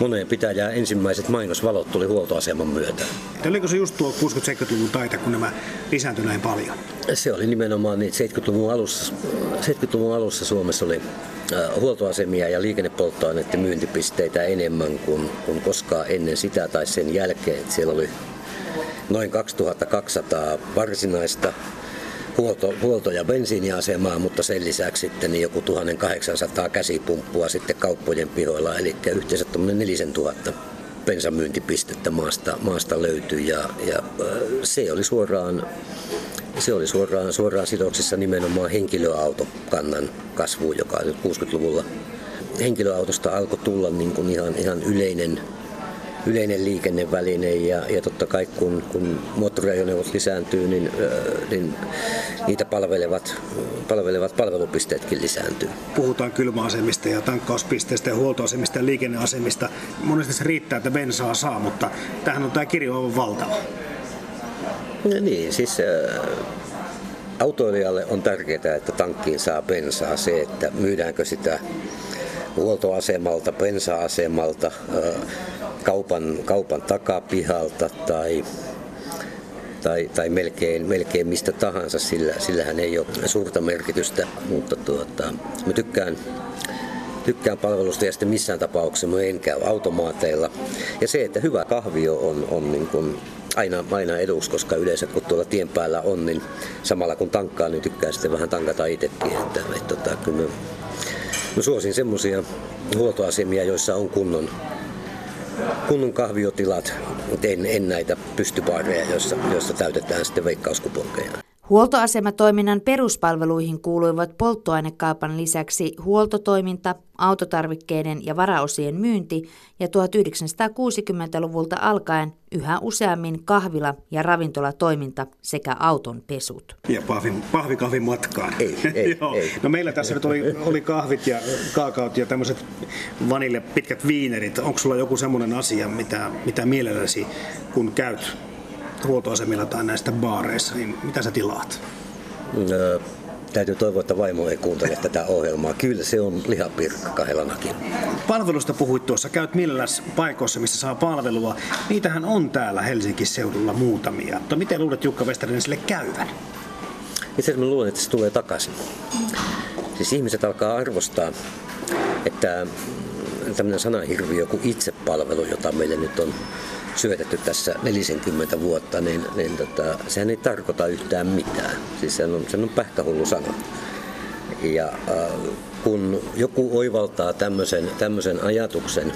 moneen pitäjään ensimmäiset mainosvalot tuli huoltoaseman myötä. Oliko se just tuo 60-70-luvun taita, kun nämä lisääntyi näin paljon? Se oli nimenomaan niin, 70-luvun alussa, 70-luvun alussa Suomessa oli huoltoasemia ja liikennepolttoaineiden myyntipisteitä enemmän kuin, kuin koskaan ennen sitä tai sen jälkeen. Siellä oli noin 2200 varsinaista huolto, huolto- ja bensiiniasemaa, mutta sen lisäksi sitten niin joku 1800 käsipumppua sitten kauppojen pihoilla, eli yhteensä 4000 bensamyyntipistettä maasta, maasta löytyi. Ja, ja se oli suoraan se oli suoraan, suoraan sidoksissa nimenomaan henkilöautokannan kasvuun, joka nyt 60-luvulla henkilöautosta alkoi tulla niin kuin ihan, ihan yleinen yleinen liikenneväline ja, ja totta kai kun, kun moottoriajoneuvot lisääntyy, niin, niin niitä palvelevat, palvelevat palvelupisteetkin lisääntyy. Puhutaan kylmäasemista ja tankkauspisteistä ja huoltoasemista ja liikenneasemista. Monesti se riittää, että bensaa saa, mutta tähän on tämä kirjo aivan valtava. No niin, siis autoilijalle on tärkeää, että tankkiin saa bensaa. Se, että myydäänkö sitä huoltoasemalta, bensa-asemalta, kaupan, kaupan takapihalta tai, tai, tai melkein, melkein mistä tahansa, sillä, sillähän ei ole suurta merkitystä, mutta tuota, mä tykkään tykkään palvelusta ja sitten missään tapauksessa en käy automaateilla. Ja se, että hyvä kahvio on, on niin kuin aina, aina eduksi, koska yleensä kun tuolla tien päällä on, niin samalla kun tankkaa, niin tykkää sitten vähän tankata itsekin. Että, että, että tota, kyllä mä, mä suosin semmoisia huoltoasemia, joissa on kunnon, kunnon kahviotilat, mutta en, en näitä pystypaareja, joissa, joissa täytetään sitten veikkauskuponkeja. Huoltoasematoiminnan peruspalveluihin kuuluivat polttoainekaupan lisäksi huoltotoiminta, autotarvikkeiden ja varaosien myynti ja 1960-luvulta alkaen yhä useammin kahvila- ja ravintolatoiminta sekä auton pesut. Ja pahvin, pahvikahvin matkaan. Ei, ei, Joo. ei. No meillä tässä nyt oli, oli kahvit ja kaakaot ja tämmöiset vanille pitkät viinerit. Onko sulla joku semmoinen asia, mitä, mitä mielelläsi, kun käyt huoltoasemilla tai näistä baareissa, niin mitä sä tilaat? Öö, täytyy toivoa, että vaimo ei kuuntele tätä ohjelmaa. Kyllä se on lihapirkka kahdellanakin. Palvelusta puhuit tuossa, käyt milläs paikoissa, missä saa palvelua. Niitähän on täällä Helsingin seudulla muutamia. Mutta miten luulet Jukka Westerinen sille käyvän? Itse asiassa mä luulen, että se tulee takaisin. Siis ihmiset alkaa arvostaa, että tämmöinen sanahirviö kuin itsepalvelu, jota meille nyt on syötetty tässä 40 vuotta, niin, niin tota, sehän ei tarkoita yhtään mitään. Siis se on, se on pähkähullu sana. Ja äh, kun joku oivaltaa tämmöisen, tämmöisen ajatuksen,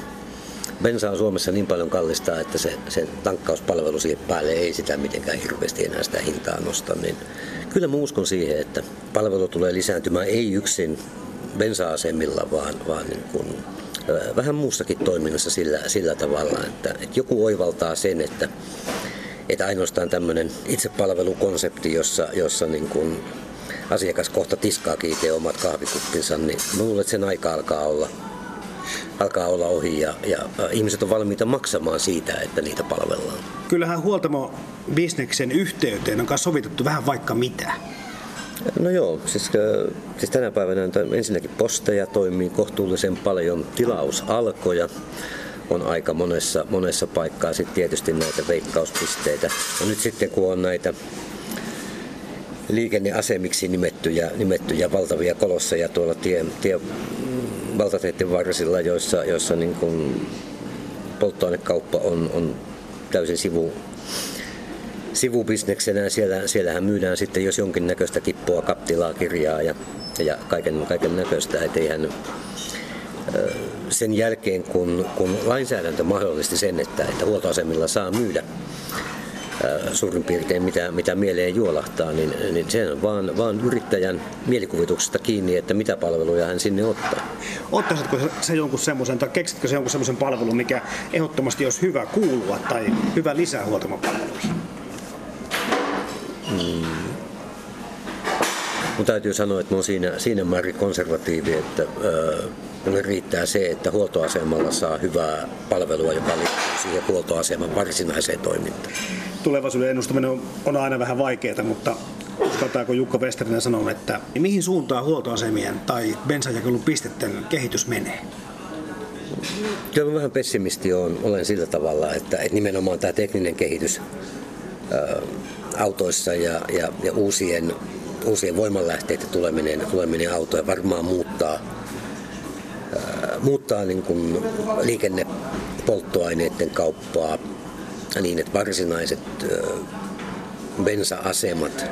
bensa on Suomessa niin paljon kallista, että se, se tankkauspalvelu siihen päälle ei sitä mitenkään hirveästi enää sitä hintaa nosta, niin kyllä mä uskon siihen, että palvelu tulee lisääntymään ei yksin bensa-asemilla, vaan, vaan niin kuin vähän muussakin toiminnassa sillä, sillä tavalla, että, että joku oivaltaa sen, että, että ainoastaan tämmöinen itsepalvelukonsepti, jossa, jossa niin kuin asiakas kohta tiskaakin itse omat kahvikuppinsa, niin luulen, että sen aika alkaa olla, alkaa olla ohi ja, ja ihmiset on valmiita maksamaan siitä, että niitä palvellaan. Kyllähän huoltamo bisneksen yhteyteen on sovitettu vähän vaikka mitä. No joo, siis, siis tänä päivänä ensinnäkin posteja toimii kohtuullisen paljon, tilausalkoja on aika monessa, monessa paikkaa, sitten tietysti näitä veikkauspisteitä. Ja nyt sitten kun on näitä liikenneasemiksi nimettyjä, nimettyjä valtavia kolosseja tuolla tie, tie valtateiden varsilla, joissa, joissa niin polttoainekauppa on, on täysin sivu, sivubisneksenä. Siellä, siellähän myydään sitten jos jonkinnäköistä kippua, kaptilaa, kirjaa ja, ja kaiken, kaiken näköistä. Et eihän, sen jälkeen, kun, kun lainsäädäntö mahdollisti sen, että, että huoltoasemilla saa myydä suurin piirtein mitä, mitä mieleen juolahtaa, niin, niin se on vaan, vaan yrittäjän mielikuvituksesta kiinni, että mitä palveluja hän sinne ottaa. Ottaisitko se jonkun semmoisen, tai keksitkö se jonkun semmoisen palvelun, mikä ehdottomasti olisi hyvä kuulua tai hyvä lisää huoltamopalveluihin? Mm. Mun täytyy sanoa, että mä oon siinä, siinä määrin konservatiivi, että mulle riittää se, että huoltoasemalla saa hyvää palvelua, joka liittyy siihen huoltoaseman varsinaiseen toimintaan. Tulevaisuuden ennustaminen on, on aina vähän vaikeaa, mutta uskaltaako Jukka Westerinen sanoa, että mihin suuntaan huoltoasemien tai bensajakelun pistetten kehitys menee? Kyllä mä vähän pessimisti on, olen sillä tavalla, että, että nimenomaan tämä tekninen kehitys ää, autoissa ja, ja, ja uusien, uusien voimanlähteiden tuleminen, tuleminen autoja varmaan muuttaa, ää, muuttaa niin kuin liikennepolttoaineiden kauppaa niin, että varsinaiset ää, bensa-asemat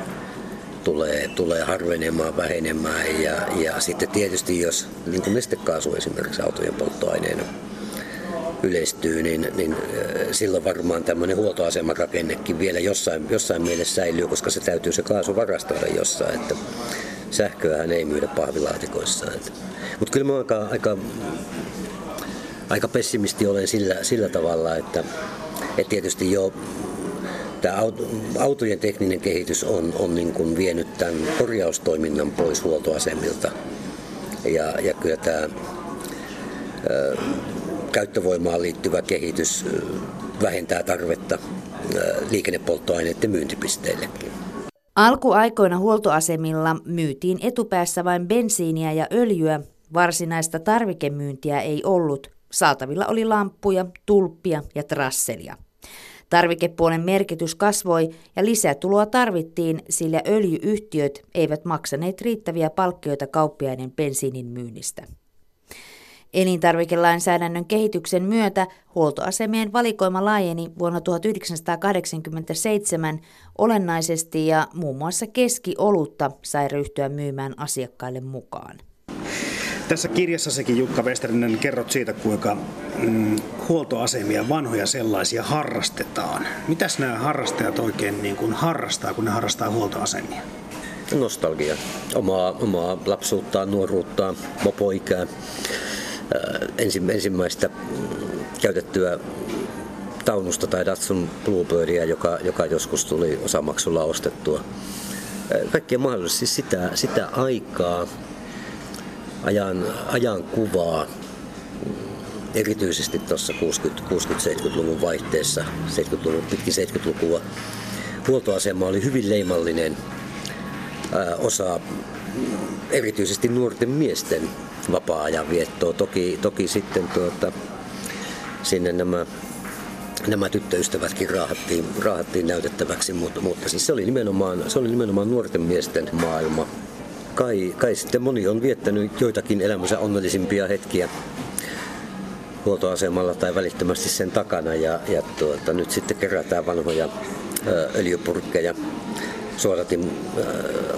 tulee, tulee harvenemaan, vähenemään. Ja, ja sitten tietysti jos niin kuin nestekaasu esimerkiksi autojen polttoaineena yleistyy, niin, niin silloin varmaan tämmöinen huoltoasemarakennekin vielä jossain, jossain mielessä säilyy, koska se täytyy se kaasu varastoida jossain, että sähköähän ei myydä pahvilaatikoissa. Mutta kyllä mä aika, aika aika pessimisti olen sillä, sillä tavalla, että, että tietysti jo tämä autojen tekninen kehitys on, on niin kuin vienyt tämän korjaustoiminnan pois huoltoasemilta. Ja, ja kyllä tämä käyttövoimaan liittyvä kehitys vähentää tarvetta liikennepolttoaineiden myyntipisteillekin. Alkuaikoina huoltoasemilla myytiin etupäässä vain bensiiniä ja öljyä. Varsinaista tarvikemyyntiä ei ollut. Saatavilla oli lamppuja, tulppia ja trasselia. Tarvikepuolen merkitys kasvoi ja lisätuloa tarvittiin, sillä öljyyhtiöt eivät maksaneet riittäviä palkkioita kauppiaiden bensiinin myynnistä. Elintarvikelainsäädännön kehityksen myötä huoltoasemien valikoima laajeni vuonna 1987 olennaisesti ja muun muassa keskiolutta sai ryhtyä myymään asiakkaille mukaan. Tässä kirjassasikin Jukka Westerinen kerrot siitä, kuinka mm, huoltoasemia, vanhoja sellaisia, harrastetaan. Mitäs nämä harrastajat oikein niin kuin harrastaa, kun ne harrastaa huoltoasemia? Nostalgia. Omaa, omaa lapsuuttaan, nuoruuttaan, mopoikää. Ensimmäistä mm, käytettyä taunusta tai Datsun Bluebirdia, joka, joka joskus tuli osamaksulla ostettua. Kaikkea mahdollisesti siis sitä, sitä aikaa, ajan, ajan kuvaa, erityisesti tuossa 60-70-luvun vaihteessa, 70-luvun, pitkin 70-lukua. Huoltoasema oli hyvin leimallinen osa erityisesti nuorten miesten vapaa-ajan viettoa. Toki, toki sitten tuota, sinne nämä nämä tyttöystävätkin raahattiin, raahattiin näytettäväksi, mutta, mutta siis se, oli nimenomaan, se oli nimenomaan nuorten miesten maailma kai, kai sitten moni on viettänyt joitakin elämänsä onnellisimpia hetkiä huoltoasemalla tai välittömästi sen takana ja, ja tuota, nyt sitten kerätään vanhoja ö, öljypurkkeja, suodatin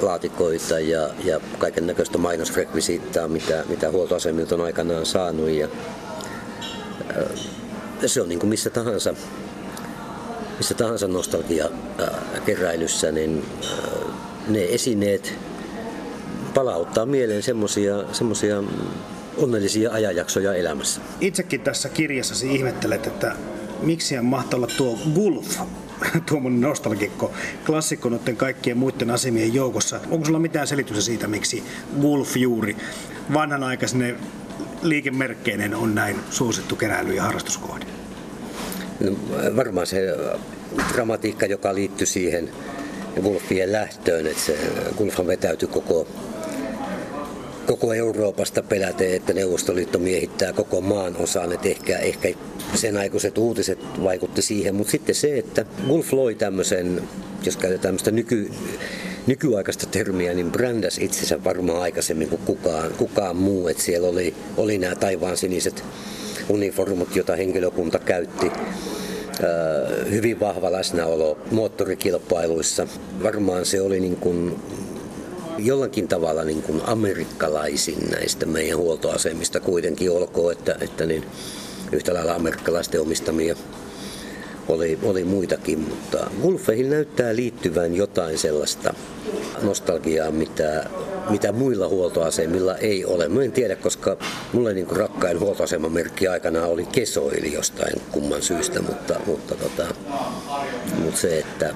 laatikoita ja, ja kaiken näköistä mainosrekvisiittaa, mitä, mitä huoltoasemilta on aikanaan saanut. Ja, ö, se on niin kuin missä tahansa, missä tahansa nostalgia keräilyssä, niin ne esineet, palauttaa mieleen semmoisia onnellisia ajanjaksoja elämässä. Itsekin tässä kirjassasi ihmettelet, että miksi on mahtaa olla tuo Gulf, tuommoinen nostalgikko, klassikko noiden kaikkien muiden asemien joukossa. Onko sulla mitään selitystä siitä, miksi Gulf juuri vanhanaikainen liikemerkkeinen on näin suosittu keräily- ja harrastuskohde? No, varmaan se dramatiikka, joka liittyy siihen Gulfien lähtöön, että se Gulfhan vetäytyi koko koko Euroopasta peläten, että Neuvostoliitto miehittää koko maan osan, että ehkä, ehkä sen aikuiset uutiset vaikutti siihen, mutta sitten se, että Wolf loi tämmöisen, jos käytetään tämmöistä nyky, nykyaikaista termiä, niin brändäs itsensä varmaan aikaisemmin kuin kukaan, kukaan muu, että siellä oli, oli nämä taivaan siniset uniformut, joita henkilökunta käytti hyvin vahva läsnäolo moottorikilpailuissa. Varmaan se oli niin kuin jollakin tavalla niin kuin amerikkalaisin näistä meidän huoltoasemista kuitenkin olkoon, että, että niin yhtä lailla amerikkalaisten omistamia oli, oli muitakin, mutta Wolfeihin näyttää liittyvän jotain sellaista nostalgiaa, mitä, mitä muilla huoltoasemilla ei ole. Mä en tiedä, koska mulle niin kuin rakkain huoltoasemamerkki aikana oli kesoili jostain kumman syystä, mutta, mutta, tota, mutta se, että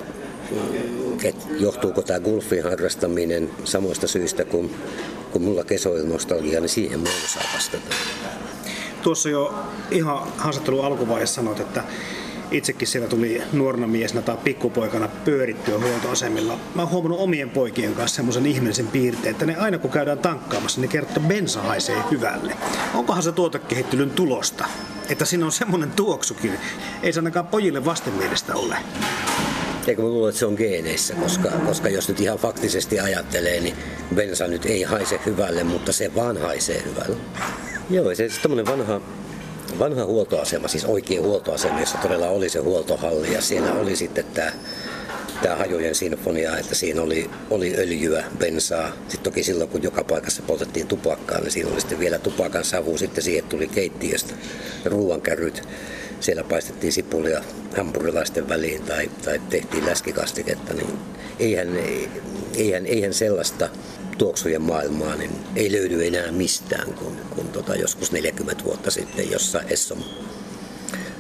että johtuuko tämä golfin harrastaminen samoista syistä kuin, kuin mulla kesoilnostalgia, niin siihen mä en osaa vastata. Tuossa jo ihan haastattelun alkuvaiheessa sanoit, että itsekin siellä tuli nuorena miesnä tai pikkupoikana pyörittyä huoltoasemilla. Mä oon huomannut omien poikien kanssa semmoisen ihmeellisen piirteen, että ne aina kun käydään tankkaamassa, niin kertoo, että bensa haisee hyvälle. Onkohan se tuotekehittelyn tulosta? Että siinä on semmoinen tuoksukin. Ei se ainakaan pojille vastenmielistä ole. Eikö mä luulen, että se on geeneissä, koska, koska jos nyt ihan faktisesti ajattelee, niin bensa nyt ei haise hyvälle, mutta se vaan haisee hyvälle. Joo, se tämmöinen vanha, vanha huoltoasema, siis oikea huoltoasema, jossa todella oli se huoltohalli ja siinä oli sitten tämä tämä hajojen sinfonia, että siinä oli, oli öljyä, bensaa. Sitten toki silloin, kun joka paikassa poltettiin tupakkaa, niin siinä oli sitten vielä tupakan savu. Sitten siihen tuli keittiöstä ruoankärryt siellä paistettiin sipulia hampurilaisten väliin tai, tai tehtiin läskikastiketta, niin eihän, eihän, eihän sellaista tuoksujen maailmaa, niin ei löydy enää mistään kuin, kuin tota joskus 40 vuotta sitten, jossa Esson,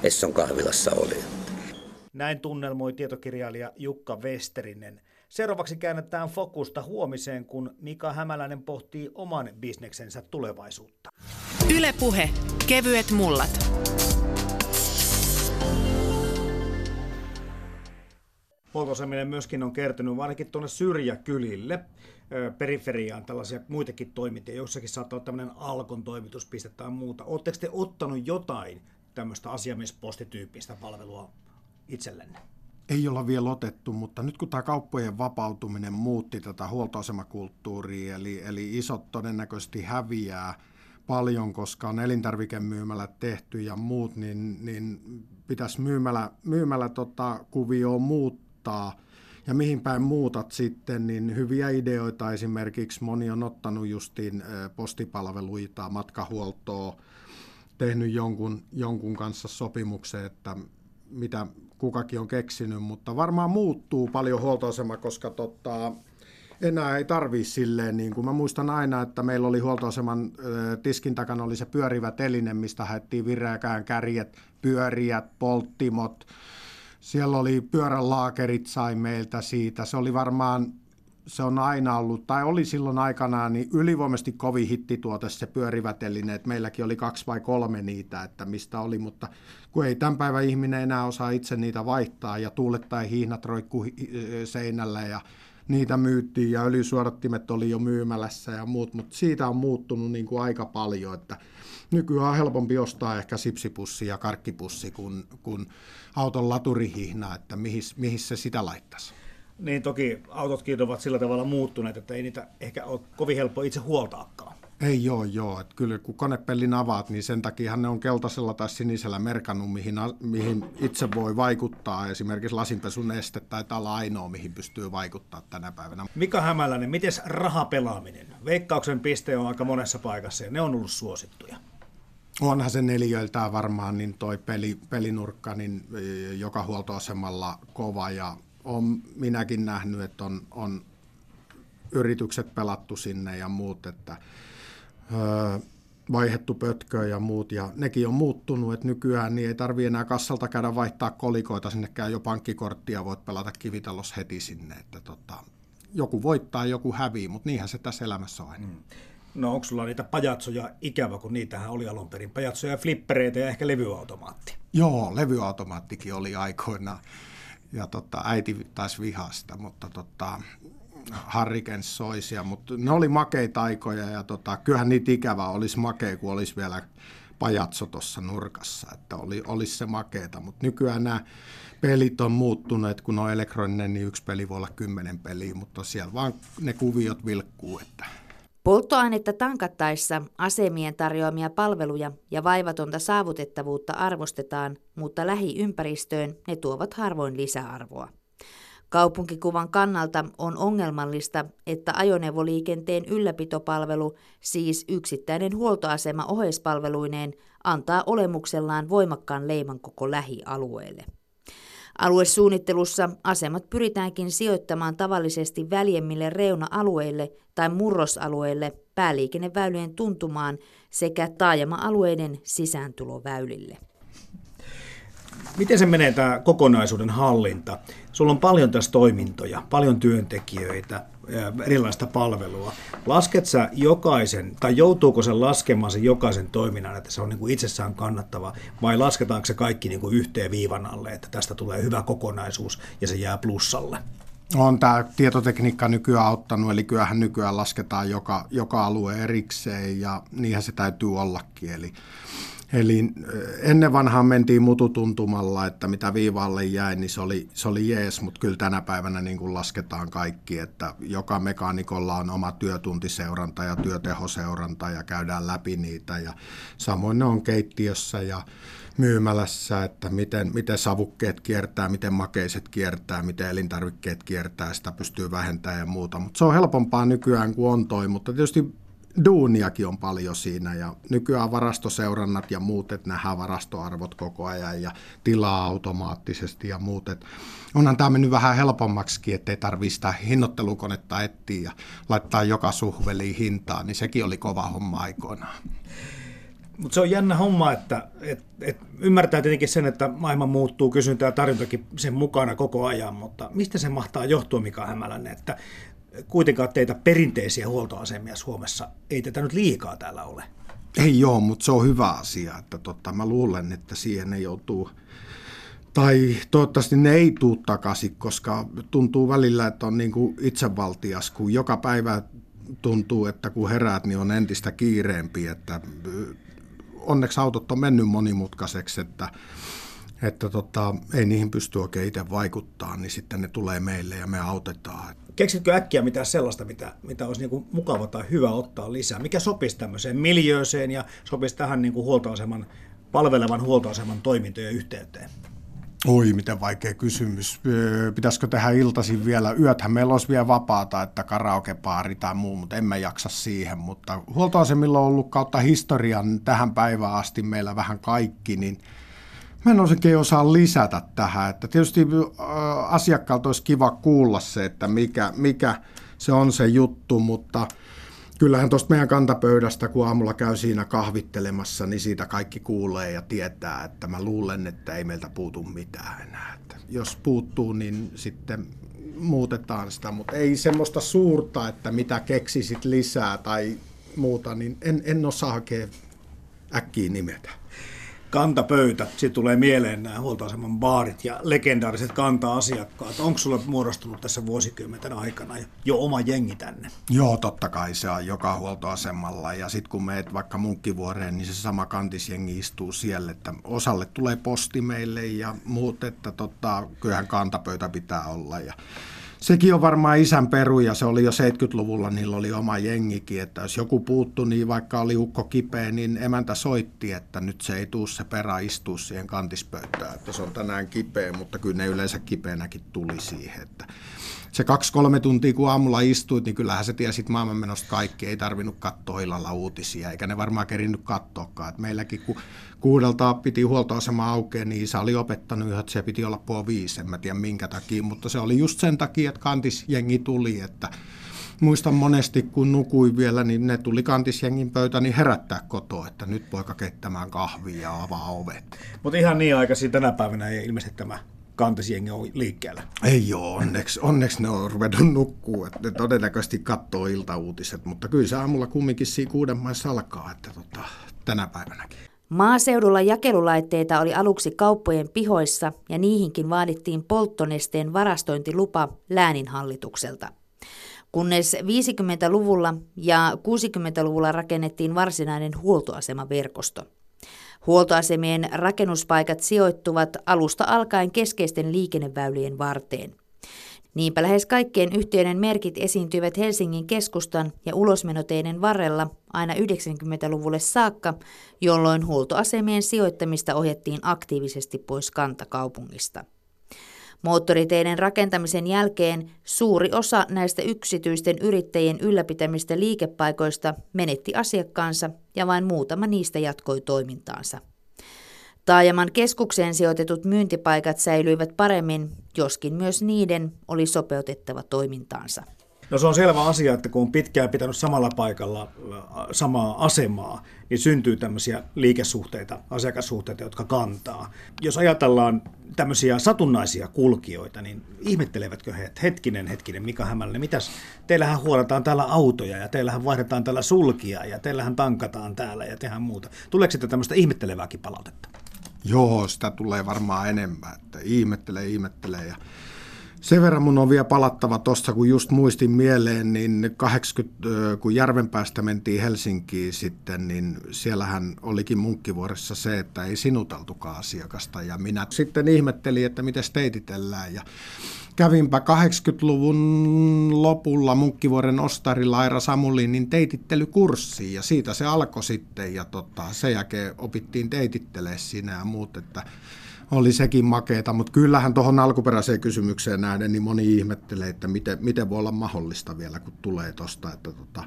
Esson kahvilassa oli. Näin tunnelmoi tietokirjailija Jukka Westerinen. Seuraavaksi käännetään fokusta huomiseen, kun Mika Hämäläinen pohtii oman bisneksensä tulevaisuutta. Ylepuhe kevyet mullat. Huoltoasemille myöskin on kertynyt ainakin tuonne syrjäkylille periferiaan tällaisia muitakin toimintoja. Jossakin saattaa olla tämmöinen Alkon toimituspiste tai muuta. Oletteko te ottanut jotain tämmöistä asiamiespostityyppistä palvelua itsellenne? Ei olla vielä otettu, mutta nyt kun tämä kauppojen vapautuminen muutti tätä huoltoasemakulttuuria, eli, eli isot todennäköisesti häviää paljon, koska on elintarvikemyymälät tehty ja muut, niin, niin pitäisi myymälä, myymälä tota, kuvioon muuttaa. Ja mihin päin muutat sitten, niin hyviä ideoita esimerkiksi moni on ottanut justiin postipalveluita, matkahuoltoa, tehnyt jonkun, jonkun kanssa sopimuksen, että mitä kukakin on keksinyt, mutta varmaan muuttuu paljon huoltoasema, koska tota, enää ei tarvii silleen, niin kuin mä muistan aina, että meillä oli huoltoaseman tiskin takana oli se pyörivä teline, mistä haettiin vireäkään kärjet, pyöriät, polttimot, siellä oli pyörälaakerit sai meiltä siitä. Se oli varmaan se on aina ollut, tai oli silloin aikanaan, niin ylivoimaisesti kovin hittituote se pyörivät elineet. Meilläkin oli kaksi vai kolme niitä, että mistä oli, mutta kun ei tämän päivän ihminen enää osaa itse niitä vaihtaa, ja tuulet tai hihnat roikkuu seinällä, ja niitä myyttiin, ja öljysuodattimet oli jo myymälässä ja muut, mutta siitä on muuttunut niin kuin aika paljon, että nykyään on helpompi ostaa ehkä sipsipussi ja karkkipussi kuin, kuin auton laturihihna, että mihin, mihin se sitä laittaisi. Niin toki autotkin ovat sillä tavalla muuttuneet, että ei niitä ehkä ole kovin helppo itse huoltaakaan. Ei joo, joo. Että kyllä kun konepellin avaat, niin sen takia ne on keltaisella tai sinisellä merkannut, mihin, mihin itse voi vaikuttaa. Esimerkiksi lasinpesun este tai olla ainoa, mihin pystyy vaikuttaa tänä päivänä. Mika Hämäläinen, miten rahapelaaminen? Veikkauksen piste on aika monessa paikassa ja ne on ollut suosittuja. Onhan se neljöiltään varmaan niin toi peli, pelinurkka niin e, joka huoltoasemalla kova ja on minäkin nähnyt, että on, on yritykset pelattu sinne ja muut, että vaihettu pötköä ja muut, ja nekin on muuttunut, että nykyään niin ei tarvi enää kassalta käydä vaihtaa kolikoita, sinnekään jo pankkikorttia voit pelata kivitalossa heti sinne, että tota, joku voittaa, joku hävii, mutta niinhän se tässä elämässä on aina. Mm. No onko sulla niitä pajatsoja ikävä, kun niitähän oli alun perin, pajatsoja, flippereitä ja ehkä levyautomaatti? Joo, levyautomaattikin oli aikoina ja tota, äiti taisi vihasta, mutta tota, Harriken soisia, mutta ne oli makeita aikoja ja tota, kyllähän niitä ikävä olisi makea, kun olisi vielä pajatso tuossa nurkassa, että oli, olisi se makeeta, mutta nykyään nämä pelit on muuttuneet, kun on elektroninen, niin yksi peli voi olla kymmenen peliä, mutta siellä vaan ne kuviot vilkkuu, että Polttoainetta tankattaessa asemien tarjoamia palveluja ja vaivatonta saavutettavuutta arvostetaan, mutta lähiympäristöön ne tuovat harvoin lisäarvoa. Kaupunkikuvan kannalta on ongelmallista, että ajoneuvoliikenteen ylläpitopalvelu, siis yksittäinen huoltoasema oheispalveluineen, antaa olemuksellaan voimakkaan leiman koko lähialueelle. Aluesuunnittelussa asemat pyritäänkin sijoittamaan tavallisesti väljemmille reuna-alueille tai murrosalueille pääliikenneväylien tuntumaan sekä taajama-alueiden sisääntuloväylille. Miten se menee tämä kokonaisuuden hallinta? Sulla on paljon tässä toimintoja, paljon työntekijöitä, erilaista palvelua. Lasket sä jokaisen, tai joutuuko se laskemaan sen jokaisen toiminnan, että se on niin kuin itsessään kannattava, vai lasketaanko se kaikki niin kuin yhteen viivan alle, että tästä tulee hyvä kokonaisuus ja se jää plussalle? On tämä tietotekniikka nykyään auttanut, eli kyllähän nykyään lasketaan joka, joka alue erikseen, ja niinhän se täytyy ollakin. Eli Eli ennen vanhaan mentiin mututuntumalla, että mitä viivalle jäi, niin se oli, se oli jees, mutta kyllä tänä päivänä niin kuin lasketaan kaikki, että joka mekaanikolla on oma työtuntiseuranta ja työtehoseuranta ja käydään läpi niitä. Ja samoin ne on keittiössä ja myymälässä, että miten, miten savukkeet kiertää, miten makeiset kiertää, miten elintarvikkeet kiertää, sitä pystyy vähentämään ja muuta. Mutta se on helpompaa nykyään kuin on toi, mutta tietysti duuniakin on paljon siinä ja nykyään varastoseurannat ja muut, että nähdään varastoarvot koko ajan ja tilaa automaattisesti ja muut. Että onhan tämä mennyt vähän helpommaksi, ettei tarvitse sitä hinnoittelukonetta etsiä ja laittaa joka suhveliin hintaa, niin sekin oli kova homma aikoinaan. Mutta se on jännä homma, että et, et ymmärtää tietenkin sen, että maailma muuttuu, kysyntä ja tarjontakin sen mukana koko ajan, mutta mistä se mahtaa johtua, Mika Hämäläinen, että kuitenkaan teitä perinteisiä huoltoasemia Suomessa ei tätä nyt liikaa täällä ole? Ei joo, mutta se on hyvä asia, että tota, mä luulen, että siihen ei joutuu tai toivottavasti ne ei tuu takaisin, koska tuntuu välillä, että on niin kuin itsevaltias, kun joka päivä tuntuu, että kun heräät, niin on entistä kiireempi, että onneksi autot on mennyt monimutkaiseksi, että, että tota, ei niihin pysty oikein itse vaikuttaa, niin sitten ne tulee meille ja me autetaan. Keksitkö äkkiä mitään sellaista, mitä, mitä olisi niin kuin mukava tai hyvä ottaa lisää? Mikä sopisi tämmöiseen miljööseen ja sopisi tähän niin kuin huoltoaseman, palvelevan huoltoaseman toimintojen yhteyteen? Oi, miten vaikea kysymys. Pitäisikö tehdä iltaisin vielä? Yöthän meillä olisi vielä vapaata, että karaokepaari tai muu, mutta emme jaksa siihen. Mutta huoltoasemilla on ollut kautta historian tähän päivään asti meillä vähän kaikki, niin mä en oikein osaa lisätä tähän. Että tietysti asiakkaalta olisi kiva kuulla se, että mikä, mikä se on se juttu, mutta – kyllähän tuosta meidän kantapöydästä, kun aamulla käy siinä kahvittelemassa, niin siitä kaikki kuulee ja tietää, että mä luulen, että ei meiltä puutu mitään enää. Että jos puuttuu, niin sitten muutetaan sitä, mutta ei semmoista suurta, että mitä keksisit lisää tai muuta, niin en, en osaa oikein äkkiä nimetä kantapöytä. Sitten tulee mieleen nämä huoltoaseman baarit ja legendaariset kanta-asiakkaat. Onko sulle muodostunut tässä vuosikymmenten aikana jo oma jengi tänne? Joo, totta kai se on joka huoltoasemalla. Ja sitten kun meet vaikka Munkkivuoreen, niin se sama kantisjengi istuu siellä. Että osalle tulee posti meille ja muut, että tota, kyllähän kantapöytä pitää olla. Ja sekin on varmaan isän peru ja se oli jo 70-luvulla, niillä oli oma jengikin, että jos joku puuttu, niin vaikka oli ukko kipeä, niin emäntä soitti, että nyt se ei tuu se perä istua siihen kantispöytään, että se on tänään kipeä, mutta kyllä ne yleensä kipeänäkin tuli siihen, että se kaksi-kolme tuntia, kun aamulla istuit, niin kyllähän se tiesit maailmanmenosta kaikki. Ei tarvinnut katsoa illalla uutisia, eikä ne varmaan kerinnyt katsoakaan. Meilläkin, kun kuudelta piti huoltoasema aukeaa, niin isä oli opettanut, että se piti olla puoli viisi. En mä tiedä minkä takia, mutta se oli just sen takia, että kantisjengi tuli, että muistan monesti, kun nukuin vielä, niin ne tuli kantisjengin pöytä, niin herättää kotoa, että nyt poika keittämään kahvia ja avaa ovet. Mutta ihan niin aikaisin tänä päivänä ei ilmeisesti tämä kantisjengi on liikkeellä. Ei ole, onneksi, onneksi ne on ruvennut nukkuu, että ne todennäköisesti katsoo iltauutiset, mutta kyllä se aamulla kumminkin siinä kuuden maissa alkaa, että tota, tänä päivänäkin. Maaseudulla jakelulaitteita oli aluksi kauppojen pihoissa ja niihinkin vaadittiin polttonesteen varastointilupa lääninhallitukselta. Kunnes 50-luvulla ja 60-luvulla rakennettiin varsinainen huoltoasemaverkosto. Huoltoasemien rakennuspaikat sijoittuvat alusta alkaen keskeisten liikenneväylien varteen. Niinpä lähes kaikkien yhtiöiden merkit esiintyivät Helsingin keskustan ja ulosmenoteiden varrella aina 90-luvulle saakka, jolloin huoltoasemien sijoittamista ohjattiin aktiivisesti pois kantakaupungista. Moottoriteiden rakentamisen jälkeen suuri osa näistä yksityisten yrittäjien ylläpitämistä liikepaikoista menetti asiakkaansa ja vain muutama niistä jatkoi toimintaansa. Taajaman keskukseen sijoitetut myyntipaikat säilyivät paremmin, joskin myös niiden oli sopeutettava toimintaansa. No se on selvä asia, että kun on pitkään pitänyt samalla paikalla äh, samaa asemaa, niin syntyy tämmöisiä liikesuhteita, asiakassuhteita, jotka kantaa. Jos ajatellaan tämmöisiä satunnaisia kulkijoita, niin ihmettelevätkö he, että hetkinen, hetkinen, Mika Hämäläinen, mitäs, teillähän huorataan täällä autoja ja teillähän vaihdetaan täällä sulkia ja teillähän tankataan täällä ja tehdään muuta. Tuleeko sitten tämmöistä ihmettelevääkin palautetta? Joo, sitä tulee varmaan enemmän, että ihmettelee, ihmettelee ja sen verran mun on vielä palattava tuossa, kun just muistin mieleen, niin 80, kun Järvenpäästä mentiin Helsinkiin sitten, niin siellähän olikin munkkivuoressa se, että ei sinuteltukaan asiakasta. Ja minä sitten ihmettelin, että miten teititellään. Ja kävinpä 80-luvun lopulla Munkkivuoren ostarilla Aira Samulinin teitittelykurssiin ja siitä se alkoi sitten ja tota, sen jälkeen opittiin teitittelee siinä ja muut, että oli sekin makeeta, mutta kyllähän tuohon alkuperäiseen kysymykseen nähden, niin moni ihmettelee, että miten, miten voi olla mahdollista vielä, kun tulee tuosta. Tota.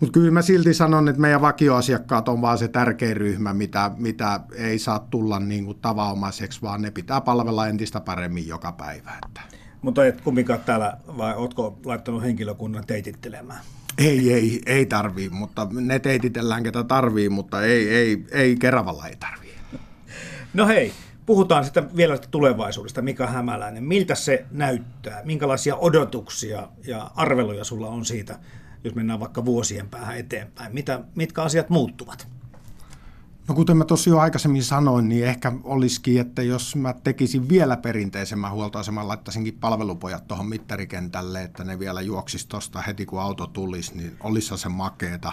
Mutta kyllä mä silti sanon, että meidän vakioasiakkaat on vaan se tärkein ryhmä, mitä, mitä ei saa tulla niin kuin tavanomaiseksi, vaan ne pitää palvella entistä paremmin joka päivä. Että. Mutta et kumminkaan täällä, vai ootko laittanut henkilökunnan teitittelemään? Ei, ei, ei tarvii, mutta ne teititellään, ketä tarvii, mutta ei, ei, ei Keravalla ei tarvii. No hei, puhutaan sitten vielä tulevaisuudesta. Mika Hämäläinen, miltä se näyttää? Minkälaisia odotuksia ja arveluja sulla on siitä, jos mennään vaikka vuosien päähän eteenpäin? Mitä, mitkä asiat muuttuvat? No kuten mä tosiaan jo aikaisemmin sanoin, niin ehkä olisikin, että jos mä tekisin vielä perinteisemmän huoltoaseman, laittaisinkin palvelupojat tuohon mittarikentälle, että ne vielä juoksisi tuosta heti kun auto tulisi, niin olisi se makeeta.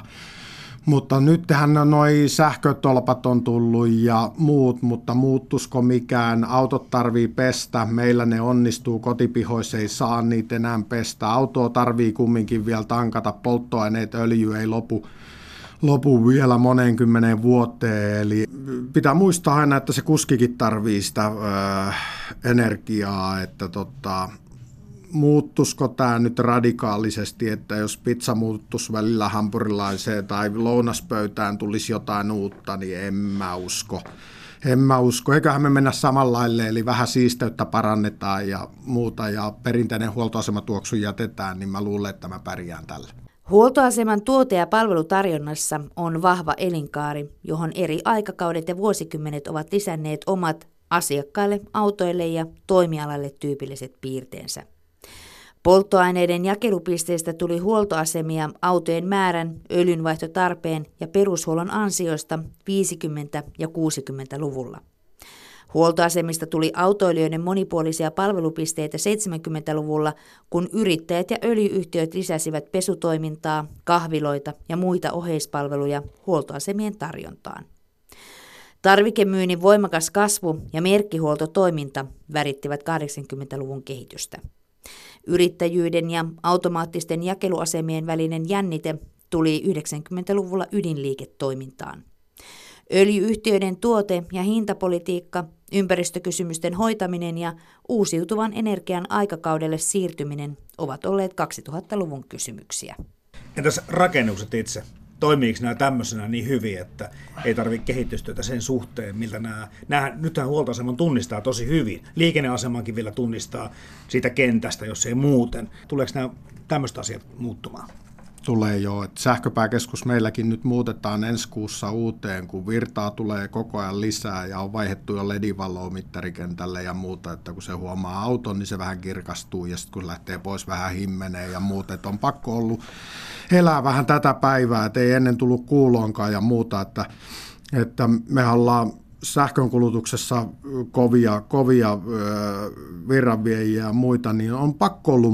Mutta nythän noi sähkötolpat on tullut ja muut, mutta muuttusko mikään? Autot tarvii pestä, meillä ne onnistuu, kotipihoissa ei saa niitä enää pestä. Autoa tarvii kumminkin vielä tankata, polttoaineet, öljy ei lopu lopu vielä moneen kymmeneen vuoteen. Eli pitää muistaa aina, että se kuskikin tarvii sitä ö, energiaa, että tota, muuttusko tämä nyt radikaalisesti, että jos pizza muuttuisi välillä hampurilaiseen tai lounaspöytään tulisi jotain uutta, niin en mä usko. En mä usko. Eiköhän me mennä samanlaille, eli vähän siisteyttä parannetaan ja muuta, ja perinteinen huoltoasematuoksu jätetään, niin mä luulen, että mä pärjään tällä. Huoltoaseman tuote- ja palvelutarjonnassa on vahva elinkaari, johon eri aikakaudet ja vuosikymmenet ovat lisänneet omat asiakkaille, autoille ja toimialalle tyypilliset piirteensä. Polttoaineiden jakelupisteistä tuli huoltoasemia autojen määrän, öljynvaihtotarpeen ja perushuollon ansiosta 50- ja 60-luvulla. Huoltoasemista tuli autoilijoiden monipuolisia palvelupisteitä 70-luvulla, kun yrittäjät ja öljyyhtiöt lisäsivät pesutoimintaa, kahviloita ja muita oheispalveluja huoltoasemien tarjontaan. Tarvikemyynnin voimakas kasvu ja merkkihuoltotoiminta värittivät 80-luvun kehitystä. Yrittäjyyden ja automaattisten jakeluasemien välinen jännite tuli 90-luvulla ydinliiketoimintaan. Öljyyhtiöiden tuote- ja hintapolitiikka, ympäristökysymysten hoitaminen ja uusiutuvan energian aikakaudelle siirtyminen ovat olleet 2000-luvun kysymyksiä. Entäs rakennukset itse? Toimiiko nämä tämmöisenä niin hyvin, että ei tarvitse kehitystyötä sen suhteen, miltä nämä, nämä nythän huoltoaseman tunnistaa tosi hyvin. Liikenneasemankin vielä tunnistaa siitä kentästä, jos ei muuten. Tuleeko nämä tämmöiset asiat muuttumaan? Tulee jo. että sähköpääkeskus meilläkin nyt muutetaan ensi kuussa uuteen, kun virtaa tulee koko ajan lisää ja on vaihdettu jo ledivaloa mittarikentälle ja muuta, että kun se huomaa auton, niin se vähän kirkastuu ja sitten kun lähtee pois vähän himmenee ja muuta, että on pakko ollut elää vähän tätä päivää, että ei ennen tullut kuuloonkaan ja muuta, että, että me ollaan sähkönkulutuksessa kovia, kovia virranviejiä ja muita, niin on pakko ollut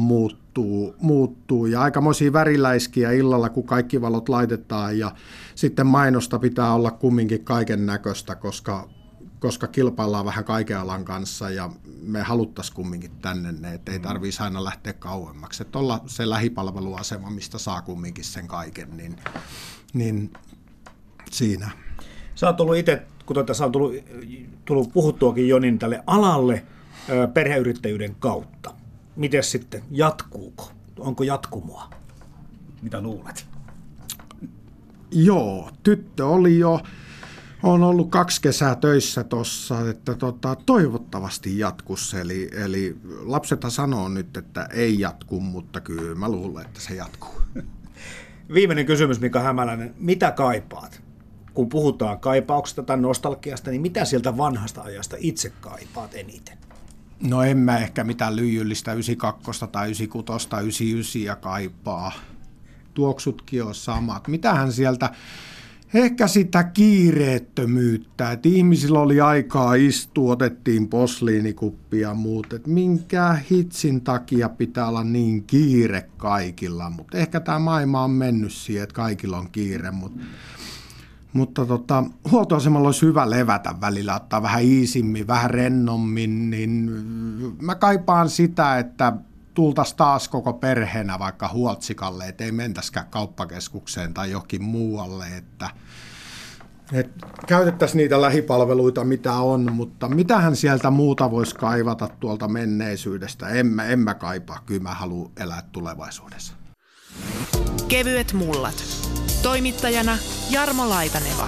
muuttuu, muuttuu. Ja aikamoisia väriläiskiä illalla, kun kaikki valot laitetaan ja sitten mainosta pitää olla kumminkin kaiken näköistä, koska, koska kilpaillaan vähän kaiken alan kanssa ja me haluttaisiin kumminkin tänne, että ei mm. tarvitsisi aina lähteä kauemmaksi. Että olla se lähipalveluasema, mistä saa kumminkin sen kaiken, niin, niin siinä. Sä oot ollut itse kuten tässä on tullut, tullut puhuttuakin jo, niin tälle alalle perheyrittäjyyden kautta. Miten sitten, jatkuuko? Onko jatkumoa? Mitä luulet? Joo, tyttö oli jo, on ollut kaksi kesää töissä tuossa, että tota, toivottavasti jatkus. Eli, eli lapsethan sanoo nyt, että ei jatku, mutta kyllä mä luulen, että se jatkuu. Viimeinen kysymys, Mika Hämäläinen. Mitä kaipaat? kun puhutaan kaipauksesta tai nostalgiasta, niin mitä sieltä vanhasta ajasta itse kaipaat eniten? No en mä ehkä mitään lyijyllistä 92 tai 96 tai 99 kaipaa. Tuoksutkin on samat. Mitähän sieltä ehkä sitä kiireettömyyttä, että ihmisillä oli aikaa istua, otettiin posliinikuppi ja muut, että minkä hitsin takia pitää olla niin kiire kaikilla, mutta ehkä tämä maailma on mennyt siihen, että kaikilla on kiire, mutta mutta tota, huoltoasemalla olisi hyvä levätä välillä, ottaa vähän iisimmin, vähän rennommin, niin mä kaipaan sitä, että tultaisiin taas koko perheenä vaikka huoltsikalle, että ei mentäskään kauppakeskukseen tai johonkin muualle, että Et käytettäisiin niitä lähipalveluita, mitä on, mutta mitähän sieltä muuta voisi kaivata tuolta menneisyydestä? En mä, en mä kaipaa, kyllä mä haluan elää tulevaisuudessa. Kevyet mullat. Toimittajana Jarmo Laitaneva.